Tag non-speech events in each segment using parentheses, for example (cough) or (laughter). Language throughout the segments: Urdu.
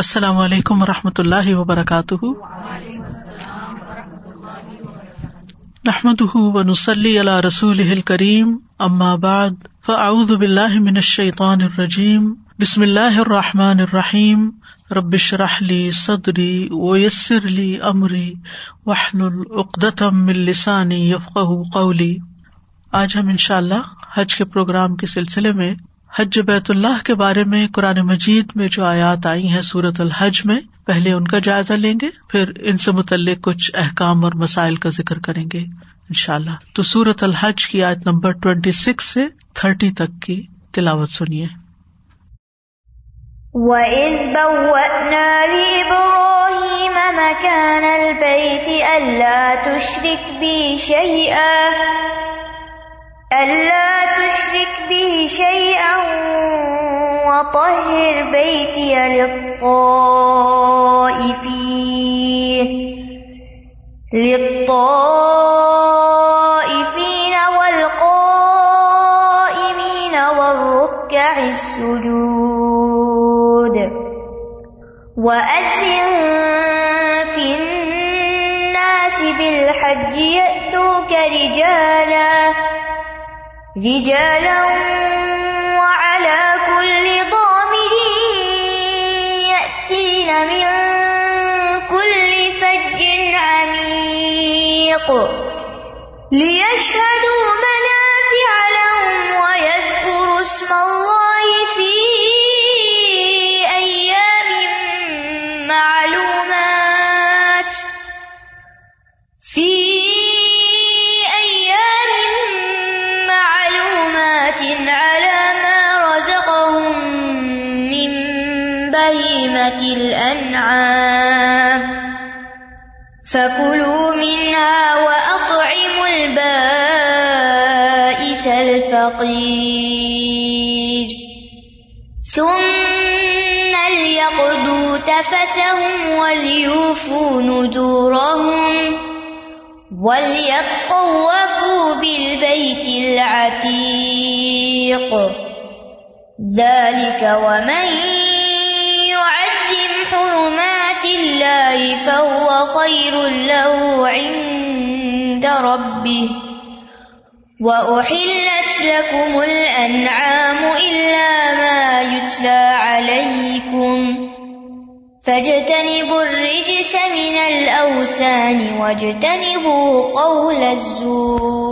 السلام علیکم و رحمۃ اللہ وبرکاتہ۔ نحمد نسلی اللہ رسول کریم بعد، فاعوذ باللہ من الشیطان الرجیم، بسم اللہ الرحمٰن الرحیم ربش رحلی صدری ویسر علی عمری وحل العقدم السانی یفق قولی۔ آج ہم ان شاء اللہ حج کے پروگرام کے سلسلے میں حج بیت اللہ کے بارے میں قرآن مجید میں جو آیات آئی ہیں سورت الحج میں، پہلے ان کا جائزہ لیں گے، پھر ان سے متعلق کچھ احکام اور مسائل کا ذکر کریں گے ان شاء اللہ تو سورت الحج کی آیت نمبر ٹوینٹی سکس سے تھرٹی تک کی تلاوت سنیے۔ ألا تشرك به شيئا وطهر بيتي للطائفين للطائفين والقائمين والركع السجود، وأذن في الناس بالحج يأتوك رجالا رجالا وعلى كل ضامر يأتين من كل فج عميق ليشهدوا منافع لهم ويذكروا اسم الله الأنعام فكلوا منها وأطعموا البائس الفقير. ثم ليقضوا تفسهم وليوفوا نذورهم وليطوفوا بالبيت العتيق. ذلك ومن الله فهو خير له عند ربه. وأحلت لكم الأنعام إلا ما يتلى عليكم. فاجتنبوا الرجس من الأوثان واجتنبوا قول الزور.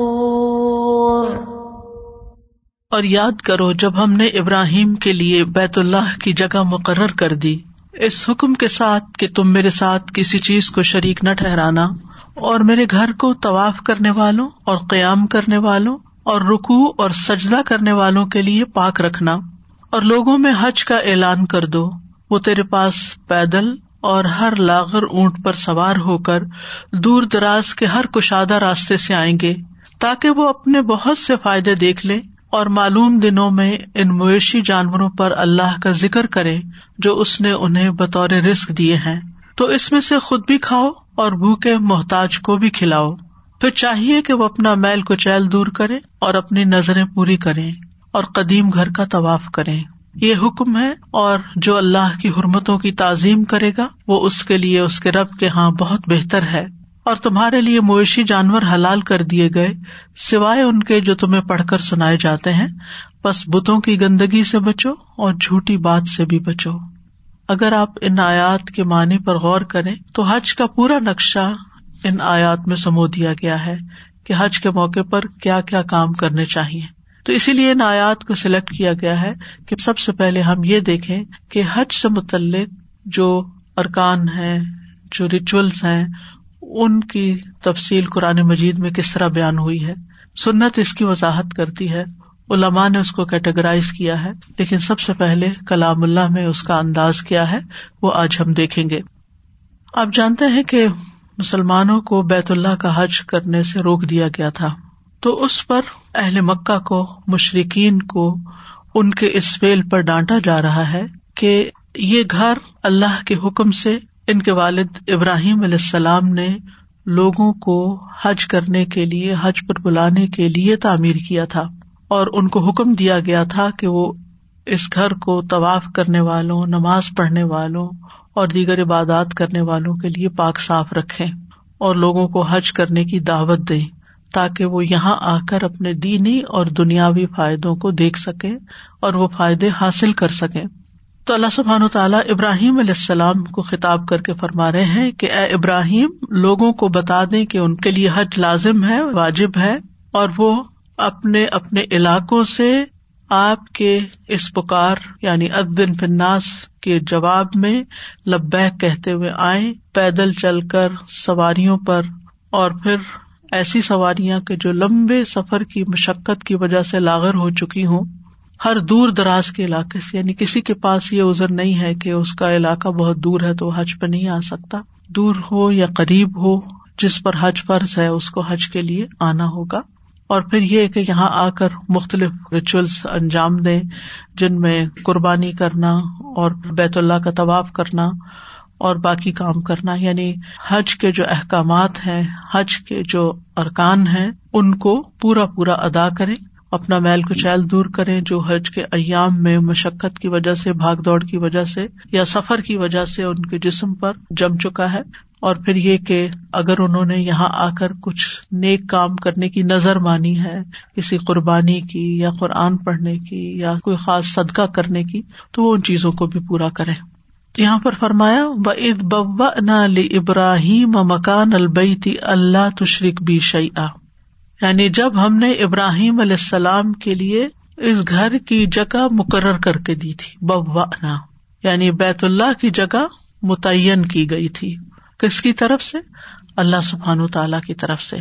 اور یاد کرو، جب ہم نے ابراہیم کے لیے بیت اللہ کی جگہ مقرر کر دی اس حکم کے ساتھ کہ تم میرے ساتھ کسی چیز کو شریک نہ ٹھہرانا اور میرے گھر کو طواف کرنے والوں اور قیام کرنے والوں اور رکو اور سجدہ کرنے والوں کے لیے پاک رکھنا اور لوگوں میں حج کا اعلان کر دو۔ وہ تیرے پاس پیدل اور ہر لاغر اونٹ پر سوار ہو کر دور دراز کے ہر کشادہ راستے سے آئیں گے تاکہ وہ اپنے بہت سے فائدے دیکھ لیں اور معلوم دنوں میں ان مویشی جانوروں پر اللہ کا ذکر کرے جو اس نے انہیں بطور رسک دیے ہیں۔ تو اس میں سے خود بھی کھاؤ اور بھوکے محتاج کو بھی کھلاؤ۔ پھر چاہیے کہ وہ اپنا میل کو چیل دور کرے اور اپنی نظریں پوری کرے اور قدیم گھر کا طواف کرے۔ یہ حکم ہے اور جو اللہ کی حرمتوں کی تعظیم کرے گا، وہ اس کے لیے اس کے رب کے ہاں بہت بہتر ہے۔ اور تمہارے لیے مویشی جانور حلال کر دیے گئے، سوائے ان کے جو تمہیں پڑھ کر سنائے جاتے ہیں۔ بس بتوں کی گندگی سے بچو اور جھوٹی بات سے بھی بچو۔ اگر آپ ان آیات کے معنی پر غور کریں، تو حج کا پورا نقشہ ان آیات میں سمو دیا گیا ہے کہ حج کے موقع پر کیا کیا کام کرنے چاہیے۔ تو اسی لیے ان آیات کو سلیکٹ کیا گیا ہے کہ سب سے پہلے ہم یہ دیکھیں کہ حج سے متعلق جو ارکان ہے جو ریچولس ہیں ان کی تفصیل قرآن مجید میں کس طرح بیان ہوئی ہے؟ سنت اس کی وضاحت کرتی ہے۔ علماء نے اس کو کیٹیگرائز کیا ہے۔ لیکن سب سے پہلے کلام اللہ میں اس کا انداز کیا ہے۔ وہ آج ہم دیکھیں گے۔ آپ جانتے ہیں کہ مسلمانوں کو بیت اللہ کا حج کرنے سے روک دیا گیا تھا۔ تو اس پر اہل مکہ کو مشرقین کو ان کے اس فیل پر ڈانٹا جا رہا ہے کہ یہ گھر اللہ کے حکم سے ان کے والد ابراہیم علیہ السلام نے لوگوں کو حج کرنے کے لیے، حج پر بلانے کے لیے تعمیر کیا تھا اور ان کو حکم دیا گیا تھا کہ وہ اس گھر کو طواف کرنے والوں، نماز پڑھنے والوں اور دیگر عبادات کرنے والوں کے لیے پاک صاف رکھے اور لوگوں کو حج کرنے کی دعوت دیں تاکہ وہ یہاں آ کر اپنے دینی اور دنیاوی فائدوں کو دیکھ سکیں اور وہ فائدے حاصل کر سکیں۔ تو اللہ سبحان و تعالیٰ ابراہیم علیہ السلام کو خطاب کر کے فرما رہے ہیں کہ اے ابراہیم، لوگوں کو بتا دیں کہ ان کے لیے حج لازم ہے، واجب ہے، اور وہ اپنے اپنے علاقوں سے آپ کے اس پکار یعنی ادن فناس کے جواب میں لبیک کہتے ہوئے آئے پیدل چل کر سواریوں پر، اور پھر ایسی سواریاں کہ جو لمبے سفر کی مشقت کی وجہ سے لاغر ہو چکی ہوں۔ ہر دور دراز کے علاقے سے یعنی کسی کے پاس یہ ازر نہیں ہے کہ اس کا علاقہ بہت دور ہے تو حج پہ نہیں آ سکتا۔ دور ہو یا قریب ہو، جس پر حج فرض ہے، اس کو حج کے لیے آنا ہوگا۔ اور پھر یہ کہ یہاں آ کر مختلف ریچولس انجام دیں، جن میں قربانی کرنا اور بیت اللہ کا طواف کرنا اور باقی کام کرنا۔ یعنی حج کے جو احکامات ہیں، حج کے جو ارکان ہیں، ان کو پورا پورا ادا کریں۔ اپنا میل کچیل دور کریں جو حج کے ایام میں مشقت کی وجہ سے، بھاگ دوڑ کی وجہ سے یا سفر کی وجہ سے ان کے جسم پر جم چکا ہے۔ اور پھر یہ کہ اگر انہوں نے یہاں آ کر کچھ نیک کام کرنے کی نظر مانی ہے، کسی قربانی کی یا قرآن پڑھنے کی یا کوئی خاص صدقہ کرنے کی، تو وہ ان چیزوں کو بھی پورا کرے یہاں پر فرمایا ب عید نہ ابراہیم مکان البئی اللہ تشرق بھی شعیٰ یعنی جب ہم نے ابراہیم علیہ السلام کے لیے اس گھر کی جگہ مقرر کر کے دی تھی ببا یعنی بیت اللہ کی جگہ متعین کی گئی تھی۔ کس کی طرف سے؟ اللہ سبحان تعالی کی طرف سے۔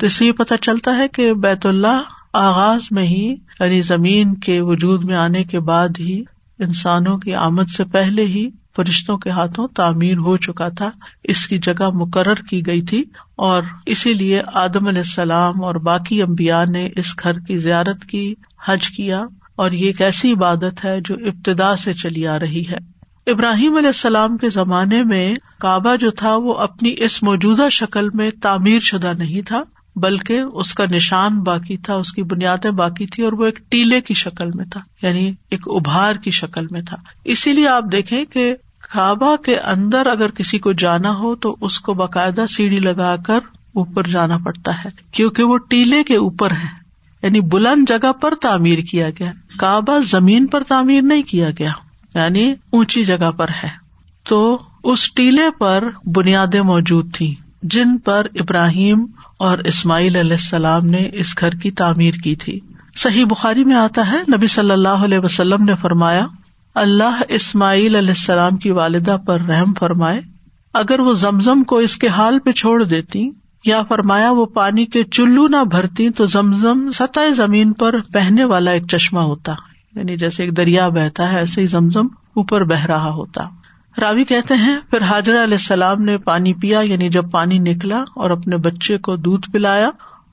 تو اس سے یہ پتا چلتا ہے کہ بیت اللہ آغاز میں ہی یعنی زمین کے وجود میں آنے کے بعد ہی انسانوں کی آمد سے پہلے ہی فرشتوں کے ہاتھوں تعمیر ہو چکا تھا۔ اس کی جگہ مقرر کی گئی تھی اور اسی لیے آدم علیہ السلام اور باقی امبیا نے اس گھر کی زیارت کی، حج کیا اور یہ ایک ایسی عبادت ہے جو ابتدا سے چلی آ رہی ہے۔ ابراہیم علیہ السلام کے زمانے میں کعبہ جو تھا وہ اپنی اس موجودہ شکل میں تعمیر شدہ نہیں تھا۔ بلکہ اس کا نشان باقی تھا، اس کی بنیادیں باقی تھی اور وہ ایک ٹیلے کی شکل میں تھا یعنی ایک ابھار کی شکل میں تھا۔ اسی لیے آپ دیکھیں کہ کعبہ کے اندر اگر کسی کو جانا ہو تو اس کو باقاعدہ سیڑھی لگا کر اوپر جانا پڑتا ہے، کیونکہ وہ ٹیلے کے اوپر ہے۔ یعنی بلند جگہ پر تعمیر کیا گیا۔ کعبہ زمین پر تعمیر نہیں کیا گیا یعنی اونچی جگہ پر ہے۔ تو اس ٹیلے پر بنیادیں موجود تھی جن پر ابراہیم اور اسماعیل علیہ السلام نے اس گھر کی تعمیر کی تھی۔ صحیح بخاری میں آتا ہے، نبی صلی اللہ علیہ وسلم نے فرمایا، اللہ اسماعیل علیہ السلام کی والدہ پر رحم فرمائے، اگر وہ زمزم کو اس کے حال پہ چھوڑ دیتی یا فرمایا وہ پانی کے چلو نہ بھرتی تو زمزم سطح زمین پر بہنے والا ایک چشمہ ہوتا۔ یعنی جیسے ایک دریا بہتا ہے، ایسے ہی زمزم اوپر بہ رہا ہوتا۔ راوی کہتے ہیں، پھر حاضر علیہ السلام نے پانی پیا یعنی جب پانی نکلا اور اپنے بچے کو دودھ پلایا،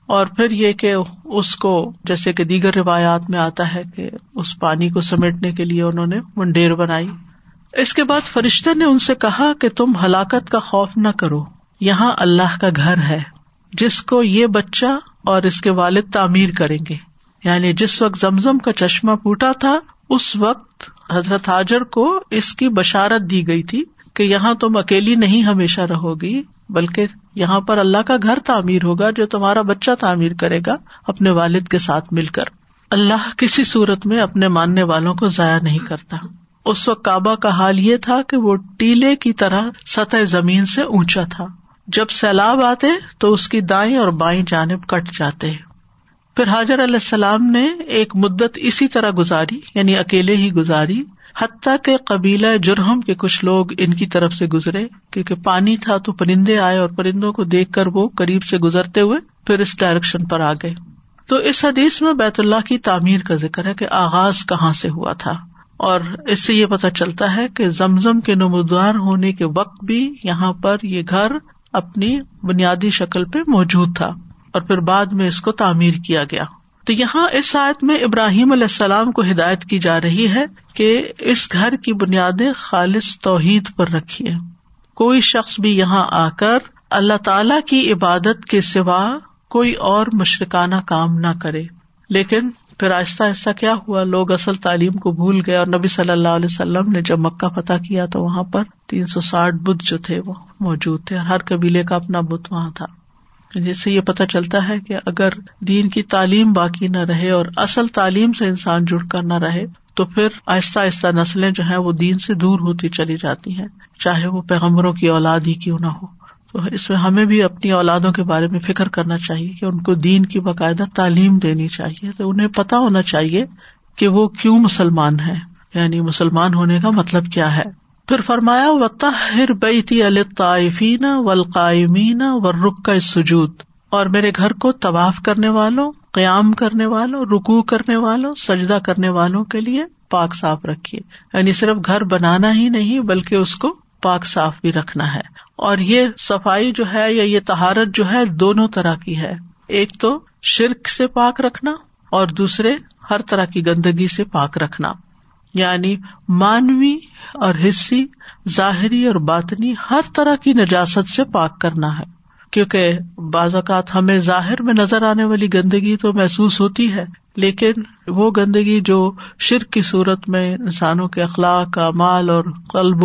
اور پھر یہ کہ اس کو، جیسے کہ دیگر روایات میں آتا ہے کہ اس پانی کو سمیٹنے کے لیے انہوں نے منڈیر بنائی۔ اس کے بعد فرشتے نے ان سے کہا کہ تم ہلاکت کا خوف نہ کرو، یہاں اللہ کا گھر ہے، جس کو یہ بچہ اور اس کے والد تعمیر کریں گے۔ یعنی جس وقت زمزم کا چشمہ پوٹا تھا اس وقت حضرت حاجر کو اس کی بشارت دی گئی تھی کہ یہاں تم اکیلی نہیں ہمیشہ رہو گی، بلکہ یہاں پر اللہ کا گھر تعمیر ہوگا جو تمہارا بچہ تعمیر کرے گا اپنے والد کے ساتھ مل کر۔ اللہ کسی صورت میں اپنے ماننے والوں کو ضائع نہیں کرتا۔ اس وقت کعبہ کا حال یہ تھا کہ وہ ٹیلے کی طرح سطح زمین سے اونچا تھا۔ جب سیلاب آتے تو اس کی دائیں اور بائیں جانب کٹ جاتے۔ پھر حاضر علیہ السلام نے ایک مدت اسی طرح گزاری یعنی اکیلے ہی گزاری، حتیٰ کے قبیلہ جرہم کے کچھ لوگ ان کی طرف سے گزرے، کیونکہ پانی تھا تو پرندے آئے اور پرندوں کو دیکھ کر وہ قریب سے گزرتے ہوئے پھر اس ڈائریکشن پر آ گئے۔ تو اس حدیث میں بیت اللہ کی تعمیر کا ذکر ہے کہ آغاز کہاں سے ہوا تھا۔ اور اس سے یہ پتا چلتا ہے کہ زمزم کے نمودار ہونے کے وقت بھی یہاں پر یہ گھر اپنی بنیادی شکل پہ موجود تھا۔ اور پھر بعد میں اس کو تعمیر کیا گیا۔ تو یہاں اس آیت میں ابراہیم علیہ السلام کو ہدایت کی جا رہی ہے کہ اس گھر کی بنیادیں خالص توحید پر رکھیے۔ کوئی شخص بھی یہاں آ کر اللہ تعالی کی عبادت کے سوا کوئی اور مشرکانہ کام نہ کرے۔ لیکن پھر آہستہ آہستہ کیا ہوا؟ لوگ اصل تعلیم کو بھول گئے اور نبی صلی اللہ علیہ وسلم نے جب مکہ فتح کیا تو وہاں پر تین سو ساٹھ بدھ جو تھے وہ موجود تھے۔ ہر قبیلے کا اپنا بت وہاں تھا۔ جس سے یہ پتا چلتا ہے کہ اگر دین کی تعلیم باقی نہ رہے اور اصل تعلیم سے انسان جڑ کر نہ رہے، تو پھر آہستہ آہستہ نسلیں جو ہیں وہ دین سے دور ہوتی چلی جاتی ہیں، چاہے وہ پیغمبروں کی اولاد ہی کیوں نہ ہو۔ تو اس میں ہمیں بھی اپنی اولادوں کے بارے میں فکر کرنا چاہیے کہ ان کو دین کی باقاعدہ تعلیم دینی چاہیے۔ تو انہیں پتا ہونا چاہیے کہ وہ کیوں مسلمان ہے یعنی مسلمان ہونے کا مطلب کیا ہے؟ پھر فرمایا و تہر بیتی الطائفین والقائمین والرکع السجود۔ اور میرے گھر کو طواف کرنے والوں، قیام کرنے والوں رکو کرنے والوں، سجدہ کرنے والوں کے لیے پاک صاف رکھیے۔ یعنی صرف گھر بنانا ہی نہیں، بلکہ اس کو پاک صاف بھی رکھنا ہے۔ اور یہ صفائی جو ہے یا یہ تہارت جو ہے دونوں طرح کی ہے۔ ایک تو شرک سے پاک رکھنا اور دوسرے ہر طرح کی گندگی سے پاک رکھنا۔ یعنی مانوی اور حصی ظاہری اور باطنی ہر طرح کی نجاست سے پاک کرنا ہے۔ کیونکہ بعض اوقات ہمیں ظاہر میں نظر آنے والی گندگی تو محسوس ہوتی ہے، لیکن وہ گندگی جو شرک کی صورت میں انسانوں کے اخلاق کا مال اور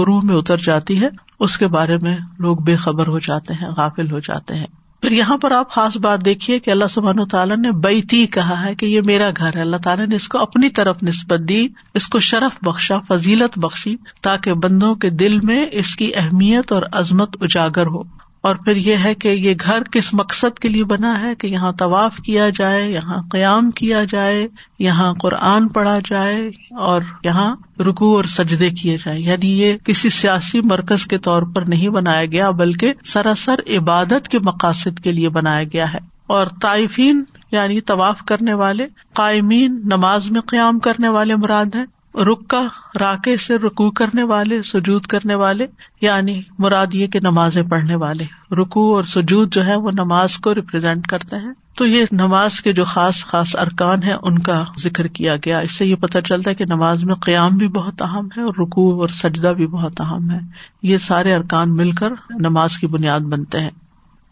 روح میں اتر جاتی ہے، اس کے بارے میں لوگ بے خبر ہو جاتے ہیں، غافل ہو جاتے ہیں۔ پھر یہاں پر آپ خاص بات دیکھیے کہ اللہ سبحان تعالیٰ نے بیتی کہا ہے کہ یہ میرا گھر ہے۔ اللہ تعالیٰ نے اس کو اپنی طرف نسبت دی، اس کو شرف بخشا، فضیلت بخشی تاکہ بندوں کے دل میں اس کی اہمیت اور عظمت اجاگر ہو۔ اور پھر یہ ہے کہ یہ گھر کس مقصد کے لیے بنا ہے کہ یہاں طواف کیا جائے، یہاں قیام کیا جائے، یہاں قرآن پڑھا جائے اور یہاں رکو اور سجدے کیے جائے یعنی یہ کسی سیاسی مرکز کے طور پر نہیں بنایا گیا، بلکہ سراسر عبادت کے مقاصد کے لیے بنایا گیا ہے۔ اور طائفین یعنی طواف کرنے والے، قائمین، نماز میں قیام کرنے والے مراد ہیں۔ رکا راکے سے رکو کرنے والے، سجود کرنے والے یعنی مراد یہ کہ نماز پڑھنے والے۔ رکو اور سجود جو ہے وہ نماز کو ریپرزینٹ کرتے ہیں۔ تو یہ نماز کے جو خاص خاص ارکان ہے ان کا ذکر کیا گیا۔ اس سے یہ پتا چلتا ہے کہ نماز میں قیام بھی بہت اہم ہے اور رکو اور سجدہ بھی بہت اہم ہے۔ یہ سارے ارکان مل کر نماز کی بنیاد بنتے ہیں۔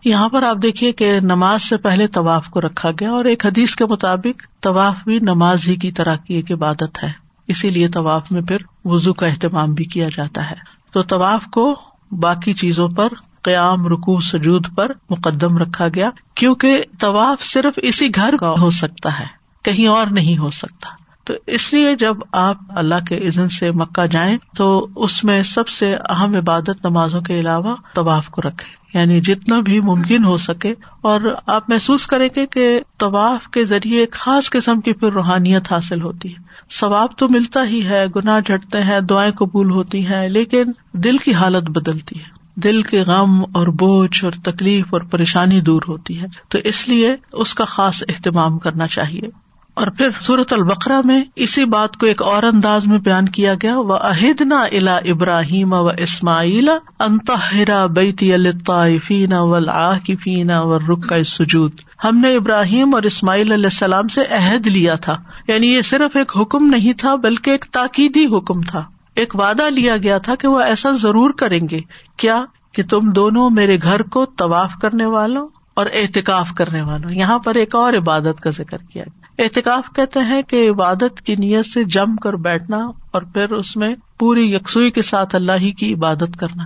یہاں پر آپ دیکھیے کہ نماز سے پہلے طواف کو رکھا گیا اور ایک حدیث کے مطابق طواف بھی نماز ہی کی طرح کی ایک عبادت ہے۔ اسی لیے طواف میں پھر وزو کا اہتمام بھی کیا جاتا ہے۔ تو طواف کو باقی چیزوں پر، قیام رکو سجود پر مقدم رکھا گیا، کیونکہ طواف صرف اسی گھر کا ہو سکتا ہے، کہیں اور نہیں ہو سکتا۔ تو اس لیے جب آپ اللہ کے عزن سے مکہ جائیں تو اس میں سب سے اہم عبادت نمازوں کے علاوہ طواف کو رکھے یعنی جتنا بھی ممکن ہو سکے۔ اور آپ محسوس کریں گے کہ طواف کے ذریعے ایک خاص قسم کی پھر روحانیت حاصل ہوتی ہے۔ ثواب تو ملتا ہی ہے، گناہ جھٹتے ہیں، دعائیں قبول ہوتی ہیں، لیکن دل کی حالت بدلتی ہے۔ دل کے غم اور بوجھ اور تکلیف اور پریشانی دور ہوتی ہے۔ تو اس لیے اس کا خاص اہتمام کرنا چاہیے۔ اور پھر صورت البقرا میں اسی بات کو ایک اور انداز میں بیان کیا گیا وہ عہد نا الا ابراہیم و اسماعیل انتہرا بیتی الطائفین والعاکفین والرکع السجود۔ ہم نے ابراہیم اور اسماعیل علیہ السلام سے عہد لیا تھا۔ یعنی یہ صرف ایک حکم نہیں تھا، بلکہ ایک تاکیدی حکم تھا۔ ایک وعدہ لیا گیا تھا کہ وہ ایسا ضرور کریں گے۔ کیا؟ کہ تم دونوں میرے گھر کو طواف کرنے والوں اور احتکاف کرنے والوں۔ یہاں پر ایک اور عبادت کا ذکر کیا گیا۔ احتکاف کہتے ہیں کہ عبادت کی نیت سے جم کر بیٹھنا اور پھر اس میں پوری یکسوئی کے ساتھ اللہ ہی کی عبادت کرنا۔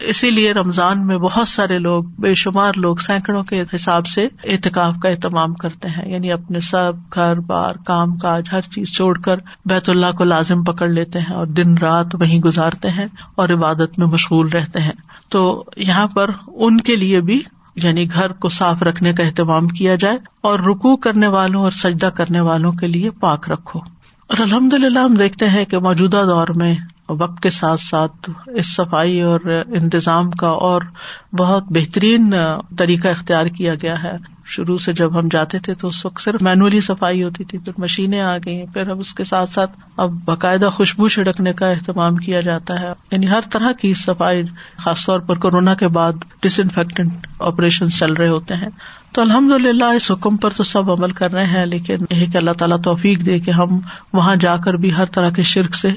اسی لیے رمضان میں بہت سارے لوگ، بے شمار لوگ سینکڑوں کے حساب سے احتکاف کا اہتمام کرتے ہیں۔ یعنی اپنے سب، گھر، بار، کام کاج، ہر چیز چھوڑ کر بیت اللہ کو لازم پکڑ لیتے ہیں اور دن رات وہیں گزارتے ہیں اور عبادت میں مشغول رہتے ہیں۔ تو یہاں پر ان کے لیے بھی یعنی گھر کو صاف رکھنے کا اہتمام کیا جائے اور رکو کرنے والوں اور سجدہ کرنے والوں کے لیے پاک رکھو۔ اور الحمد للہ ہم دیکھتے ہیں کہ موجودہ دور میں وقت کے ساتھ ساتھ اس صفائی اور انتظام کا اور بہت بہترین طریقہ اختیار کیا گیا ہے۔ شروع سے جب ہم جاتے تھے تو اس وقت صرف مینولی صفائی ہوتی تھی، پھر مشینیں آ گئی پھر اب اس کے ساتھ ساتھ اب باقاعدہ خوشبو چھڑکنے کا اہتمام کیا جاتا ہے۔ یعنی ہر طرح کی صفائی، خاص طور پر کورونا کے بعد ڈس انفیکٹنٹ آپریشن چل رہے ہوتے ہیں۔ تو الحمد للہ اس حکم پر تو سب عمل کر رہے ہیں، لیکن یہ کہ اللہ تعالیٰ توفیق دے کہ ہم وہاں جا کر بھی ہر طرح کے شرک سے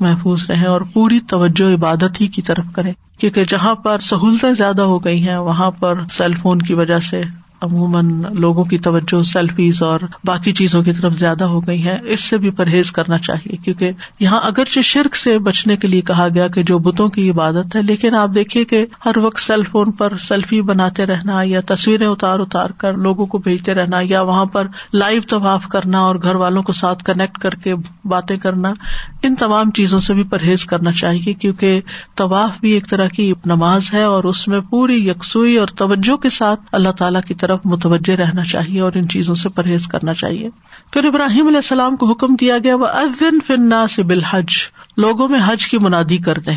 محفوظ رہے اور پوری توجہ عبادت ہی کی طرف کرے کیونکہ جہاں پر سہولتیں زیادہ ہو گئی ہیں، وہاں پر سیل فون کی وجہ سے عموماً لوگوں کی توجہ سیلفیز اور باقی چیزوں کی طرف زیادہ ہو گئی ہے، اس سے بھی پرہیز کرنا چاہیے، کیونکہ یہاں اگرچہ شرک سے بچنے کے لیے کہا گیا کہ جو بتوں کی عبادت ہے، لیکن آپ دیکھیے کہ ہر وقت سیل فون پر سیلفی بناتے رہنا یا تصویریں اتار اتار کر لوگوں کو بھیجتے رہنا یا وہاں پر لائیو طواف کرنا اور گھر والوں کو ساتھ کنیکٹ کر کے باتیں کرنا، ان تمام چیزوں سے بھی پرہیز کرنا چاہیے، کیونکہ طواف بھی ایک طرح کی نماز ہے اور اس میں پوری یکسوئی اور توجہ کے ساتھ اللہ تعالیٰ کی طرف متوجہ رہنا چاہیے اور ان چیزوں سے پرہیز کرنا چاہیے۔ پھر ابراہیم علیہ السلام کو حکم دیا گیا وہ ادن فرنا سے بالحج۔ لوگوں میں حج کی منادی کر دیں۔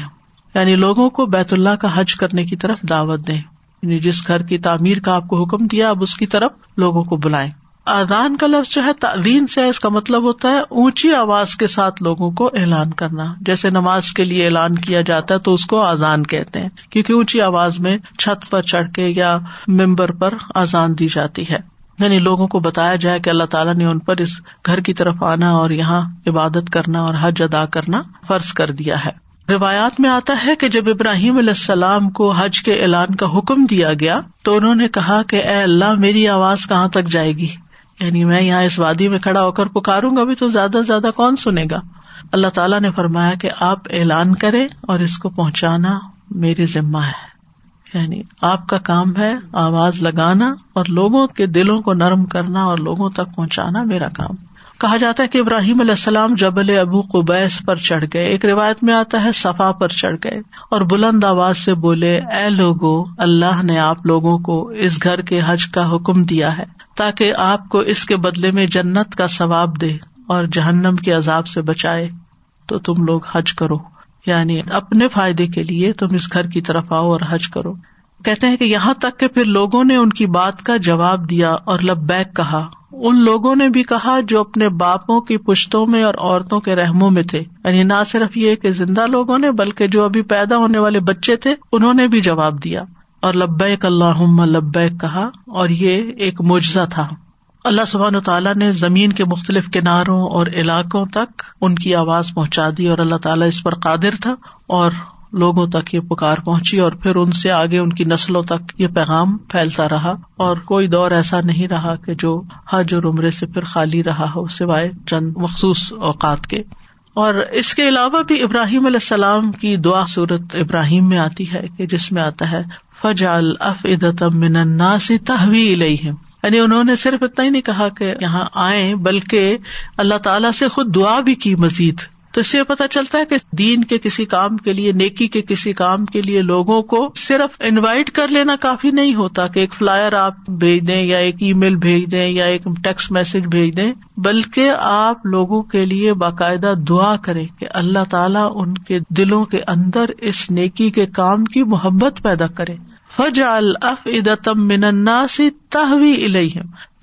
یعنی لوگوں کو بیت اللہ کا حج کرنے کی طرف دعوت دیں۔ یعنی جس گھر کی تعمیر کا آپ کو حکم دیا، اب اس کی طرف لوگوں کو بلائیں۔ آزان کا لفظ جو ہے تعلیم سے اس کا مطلب ہوتا ہے اونچی آواز کے ساتھ لوگوں کو اعلان کرنا۔ جیسے نماز کے لیے اعلان کیا جاتا ہے تو اس کو آزان کہتے ہیں، کیونکہ اونچی آواز میں چھت پر چڑھ کے یا ممبر پر آزان دی جاتی ہے۔ یعنی لوگوں کو بتایا جائے کہ اللہ تعالیٰ نے ان پر اس گھر کی طرف آنا اور یہاں عبادت کرنا اور حج ادا کرنا فرض کر دیا ہے۔ روایات میں آتا ہے کہ جب ابراہیم علیہ السلام کو حج کے اعلان کا حکم دیا گیا تو انہوں نے کہا کہ اے اللہ، میری آواز کہاں تک جائے گی؟ یعنی میں یہاں اس وادی میں کھڑا ہو کر پکاروں گا بھی تو زیادہ سے زیادہ کون سنے گا؟ اللہ تعالیٰ نے فرمایا کہ آپ اعلان کرے اور اس کو پہنچانا میری ذمہ ہے۔ یعنی آپ کا کام ہے آواز لگانا اور لوگوں کے دلوں کو نرم کرنا اور لوگوں تک پہنچانا میرا کام۔ کہا جاتا ہے کہ ابراہیم علیہ السلام جبل ابو قبیس پر چڑھ گئے، ایک روایت میں آتا ہے، صفا پر چڑھ گئے اور بلند آواز سے بولے، اے لوگو، اللہ نے آپ لوگوں کو اس گھر کے حج کا حکم دیا ہے تاکہ آپ کو اس کے بدلے میں جنت کا ثواب دے اور جہنم کے عذاب سے بچائے۔ تو تم لوگ حج کرو۔ یعنی اپنے فائدے کے لیے تم اس گھر کی طرف آؤ اور حج کرو۔ کہتے ہیں کہ یہاں تک کہ پھر لوگوں نے ان کی بات کا جواب دیا اور لبیک کہا۔ ان لوگوں نے بھی کہا جو اپنے باپوں کی پشتوں میں اور عورتوں کے رحموں میں تھے۔ یعنی نہ صرف یہ کہ زندہ لوگوں نے بلکہ جو ابھی پیدا ہونے والے بچے تھے، انہوں نے بھی جواب دیا۔ اور لبیک اللہ لبیک کہا، اور یہ ایک معجزہ تھا۔ اللہ سبحان تعالیٰ نے زمین کے مختلف کناروں اور علاقوں تک ان کی آواز پہنچا دی اور اللہ تعالیٰ اس پر قادر تھا اور لوگوں تک یہ پکار پہنچی اور پھر ان سے آگے ان کی نسلوں تک یہ پیغام پھیلتا رہا اور کوئی دور ایسا نہیں رہا کہ جو حج اور عمرے سے پھر خالی رہا ہو، سوائے چند مخصوص اوقات کے۔ اور اس کے علاوہ بھی ابراہیم علیہ السلام کی دعا صورت ابراہیم میں آتی ہے کہ جس میں آتا ہے فج الف سی تحوی الہم یعنی انہوں نے صرف اتنا ہی نہیں کہا کہ یہاں آئے بلکہ اللہ تعالیٰ سے خود دعا بھی کی مزید۔ تو اس سے پتا چلتا ہے کہ دین کے کسی کام کے لیے، نیکی کے کسی کام کے لیے لوگوں کو صرف انوائٹ کر لینا کافی نہیں ہوتا کہ ایک فلائر آپ بھیج دیں یا ایک ای میل بھیج دیں یا ایک ٹیکسٹ میسج بھیج دیں، بلکہ آپ لوگوں کے لیے باقاعدہ دعا کریں کہ اللہ تعالیٰ ان کے دلوں کے اندر اس نیکی کے کام کی محبت پیدا کرے۔ فج الف ادتم من سی تحوی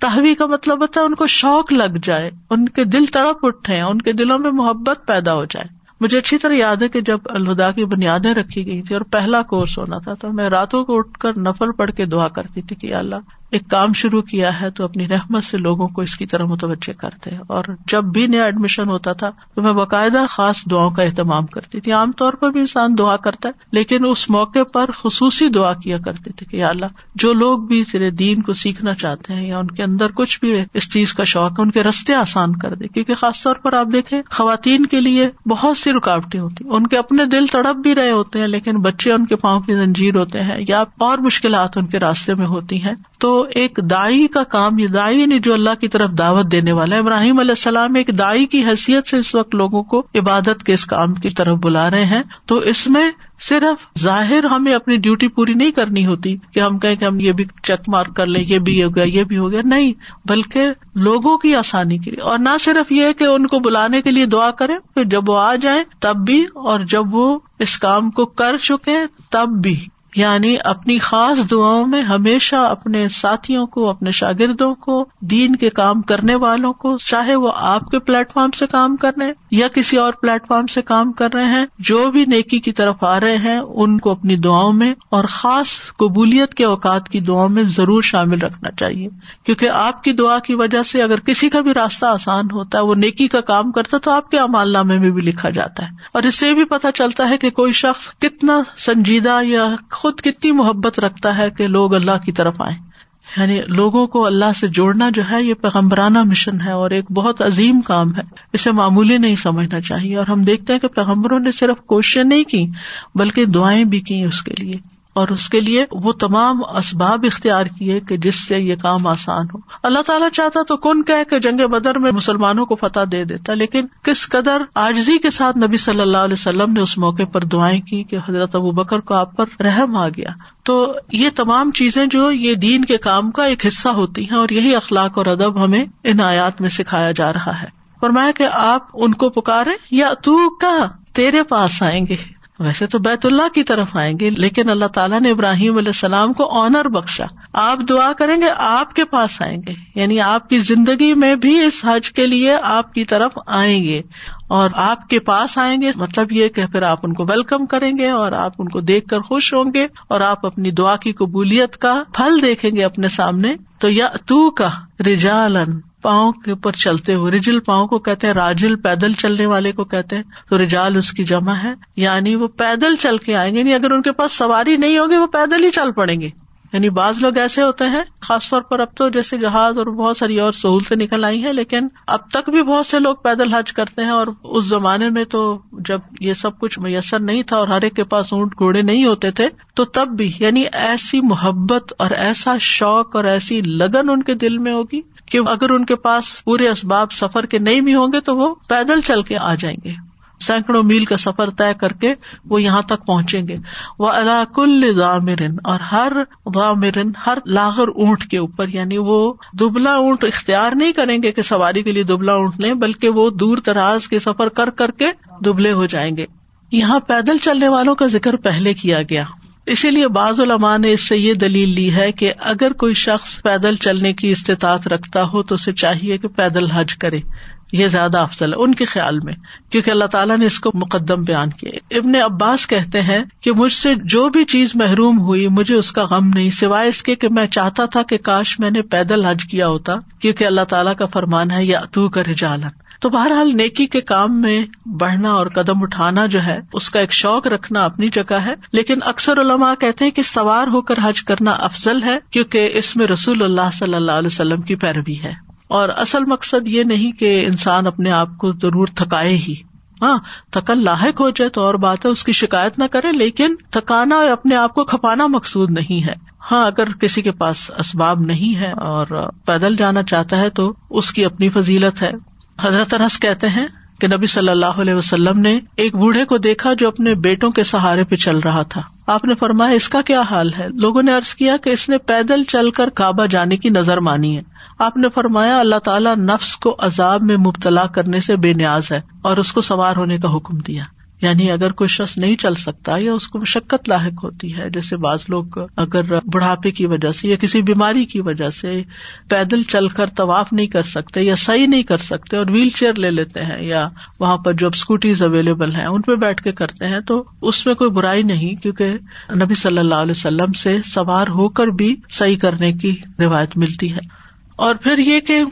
تحوی کا مطلب ہوتا ہے ان کو شوق لگ جائے، ان کے دل تڑپ اٹھے ان کے دلوں میں محبت پیدا ہو جائے۔ مجھے اچھی طرح یاد ہے کہ جب الہدا کی بنیادیں رکھی گئی تھی اور پہلا کورس ہونا تھا تو میں راتوں کو اٹھ کر نفل پڑھ کے دعا کرتی تھی کہ اللہ ایک کام شروع کیا ہے تو اپنی رحمت سے لوگوں کو اس کی طرح متوجہ کرتے اور جب بھی نیا ایڈمیشن ہوتا تھا تو میں باقاعدہ خاص دعاؤں کا اہتمام کرتی تھی۔ عام طور پر بھی انسان دعا کرتا ہے، لیکن اس موقع پر خصوصی دعا کیا کرتے تھے کہ اللہ، جو لوگ بھی تیرے دین کو سیکھنا چاہتے ہیں یا ان کے اندر کچھ بھی اس چیز کا شوق ہے، ان کے رستے آسان کر دے۔ کیونکہ خاص طور پر آپ دیکھیں، خواتین کے لیے بہت سی رکاوٹیں ہوتی ان کے اپنے دل تڑپ بھی رہے ہوتے ہیں، لیکن بچے ان کے پاؤں کی زنجیر ہوتے ہیں یا اور مشکلات ان کے راستے میں ہوتی ہیں۔ تو ایک دائی کا کام، یہ دائی نہیں جو اللہ کی طرف دعوت دینے والا ہے۔ ابراہیم علیہ السلام ایک دائی کی حیثیت سے اس وقت لوگوں کو عبادت کے اس کام کی طرف بلا رہے ہیں۔ تو اس میں صرف ظاہر ہمیں اپنی ڈیوٹی پوری نہیں کرنی ہوتی کہ ہم کہیں کہ ہم یہ بھی چیک مارک کر لیں، یہ بھی ہو گیا، یہ بھی ہو گیا۔ نہیں، بلکہ لوگوں کی آسانی کے لیے۔ اور نہ صرف یہ کہ ان کو بلانے کے لیے دعا کریں، پھر جب وہ آ جائیں، تب بھی اور جب وہ اس کام کو کر چکے تب بھی۔ یعنی اپنی خاص دعاؤں میں ہمیشہ اپنے ساتھیوں کو، اپنے شاگردوں کو، دین کے کام کرنے والوں کو، چاہے وہ آپ کے پلیٹ فارم سے کام کر رہے ہیں یا کسی اور پلیٹ فارم سے کام کر رہے ہیں، جو بھی نیکی کی طرف آ رہے ہیں، ان کو اپنی دعاؤں میں اور خاص قبولیت کے اوقات کی دعاؤں میں ضرور شامل رکھنا چاہیے۔ کیونکہ آپ کی دعا کی وجہ سے اگر کسی کا بھی راستہ آسان ہوتا ہے، وہ نیکی کا کام کرتا تو آپ کے امال نامے میں بھی لکھا جاتا ہے۔ اور اس سے بھی پتا چلتا ہے کہ کوئی شخص کتنا سنجیدہ یا خود کتنی محبت رکھتا ہے کہ لوگ اللہ کی طرف آئے یعنی لوگوں کو اللہ سے جوڑنا جو ہے، یہ پیغمبرانہ مشن ہے اور ایک بہت عظیم کام ہے۔ اسے معمولی نہیں سمجھنا چاہیے اور ہم دیکھتے ہیں کہ پیغمبروں نے صرف کوششیں نہیں کی، بلکہ دعائیں بھی کی اس کے لیے۔ اور اس کے لیے وہ تمام اسباب اختیار کیے کہ جس سے یہ کام آسان ہو۔ اللہ تعالیٰ چاہتا تو کن کہ جنگ بدر میں مسلمانوں کو فتح دے دیتا، لیکن کس قدر آجزی کے ساتھ نبی صلی اللہ علیہ وسلم نے اس موقع پر دعائیں کی کہ حضرت ابو بکر کو آپ پر رحم آ گیا۔ تو یہ تمام چیزیں جو یہ دین کے کام کا ایک حصہ ہوتی ہیں اور یہی اخلاق اور ادب ہمیں ان آیات میں سکھایا جا رہا ہے۔ اور میں کہ آپ ان کو پکارے یا تو کا تیرے پاس آئیں گے۔ ویسے تو بیت اللہ کی طرف آئیں گے، لیکن اللہ تعالیٰ نے ابراہیم علیہ السلام کو آنر بخشا۔ آپ دعا کریں گے، آپ کے پاس آئیں گے۔ یعنی آپ کی زندگی میں بھی اس حج کے لیے آپ کی طرف آئیں گے اور آپ کے پاس آئیں گے۔ مطلب یہ کہ پھر آپ ان کو ویلکم کریں گے اور آپ ان کو دیکھ کر خوش ہوں گے اور آپ اپنی دعا کی قبولیت کا پھل دیکھیں گے اپنے سامنے۔ تو یا تو کا رجالن پاؤں کے اوپر چلتے ہوئے، رجل پاؤں کو کہتے ہیں، راجل پیدل چلنے والے کو کہتے ہیں، تو رجال اس کی جمع ہے۔ یعنی وہ پیدل چل کے آئیں گے یعنی اگر ان کے پاس سواری نہیں ہوگی، وہ پیدل ہی چل پڑیں گے۔ یعنی بعض لوگ ایسے ہوتے ہیں، خاص طور پر اب تو جیسے جہاز اور بہت ساری اور سہولتیں نکل آئی ہیں، لیکن اب تک بھی بہت سے لوگ پیدل حج کرتے ہیں اور اس زمانے میں تو جب یہ سب کچھ میسر نہیں تھا اور ہر ایک کے پاس اونٹ گھوڑے نہیں ہوتے تھے، تو تب بھی یعنی ایسی محبت اور ایسا شوق اور ایسی لگن ان کے دل میں ہوگی کہ اگر ان کے پاس پورے اسباب سفر کے نہیں بھی ہوں گے تو وہ پیدل چل کے آ جائیں گے۔ سینکڑوں میل کا سفر طے کر کے وہ یہاں تک پہنچیں گے۔ وہ اللہ غامرن اور ہر غامرن ہر لاغر اونٹ کے اوپر یعنی وہ دبلا اونٹ اختیار نہیں کریں گے کہ سواری کے لیے دبلا اونٹ لیں بلکہ وہ دور دراز کے سفر کر کر کے دبلے ہو جائیں گے۔ یہاں پیدل چلنے والوں کا ذکر پہلے کیا گیا۔ اسی لیے بعض علماء نے اس سے یہ دلیل لی ہے کہ اگر کوئی شخص پیدل چلنے کی استطاعت رکھتا ہو تو اسے چاہیے کہ پیدل حج کرے۔ یہ زیادہ افضل ہے ان کے خیال میں، کیونکہ اللہ تعالیٰ نے اس کو مقدم بیان کیا۔ ابن عباس کہتے ہیں کہ مجھ سے جو بھی چیز محروم ہوئی، مجھے اس کا غم نہیں، سوائے اس کے کہ میں چاہتا تھا کہ کاش میں نے پیدل حج کیا ہوتا، کیونکہ اللہ تعالیٰ کا فرمان ہے یا تو کا رجالن تو بہرحال نیکی کے کام میں بڑھنا اور قدم اٹھانا جو ہے، اس کا ایک شوق رکھنا اپنی جگہ ہے۔ لیکن اکثر علماء کہتے ہیں کہ سوار ہو کر حج کرنا افضل ہے، کیونکہ اس میں رسول اللہ صلی اللہ علیہ وسلم کی پیروی ہے۔ اور اصل مقصد یہ نہیں کہ انسان اپنے آپ کو ضرور تھکائے ہی۔ ہاں تھکن لاحق ہو جائے تو اور بات ہے اس کی شکایت نہ کرے، لیکن تھکانا اور اپنے آپ کو کھپانا مقصود نہیں ہے۔ ہاں اگر کسی کے پاس اسباب نہیں ہے اور پیدل جانا چاہتا ہے تو اس کی اپنی فضیلت ہے۔ حضرت انس کہتے ہیں کہ نبی صلی اللہ علیہ وسلم نے ایک بوڑھے کو دیکھا جو اپنے بیٹوں کے سہارے پہ چل رہا تھا۔ آپ نے فرمایا، اس کا کیا حال ہے؟ لوگوں نے ارض کیا کہ اس نے پیدل چل کر کعبہ جانے کی نظر مانی ہے۔ آپ نے فرمایا، اللہ تعالیٰ نفس کو عذاب میں مبتلا کرنے سے بے نیاز ہے اور اس کو سوار ہونے کا حکم دیا۔ یعنی اگر کوئی شخص نہیں چل سکتا، یا اس کو مشقت لاحق ہوتی ہے، جیسے بعض لوگ اگر بڑھاپے کی وجہ سے یا کسی بیماری کی وجہ سے پیدل چل کر طواف نہیں کر سکتے یا صحیح نہیں کر سکتے اور ویل چیئر لے لیتے ہیں یا وہاں پر جو اسکوٹیز اویلیبل ہیں، ان پہ بیٹھ کے کرتے ہیں، تو اس میں کوئی برائی نہیں، کیونکہ نبی صلی اللہ علیہ وسلم سے سوار ہو کر بھی صحیح کرنے کی روایت ملتی ہے۔ اور پھر یہ کہ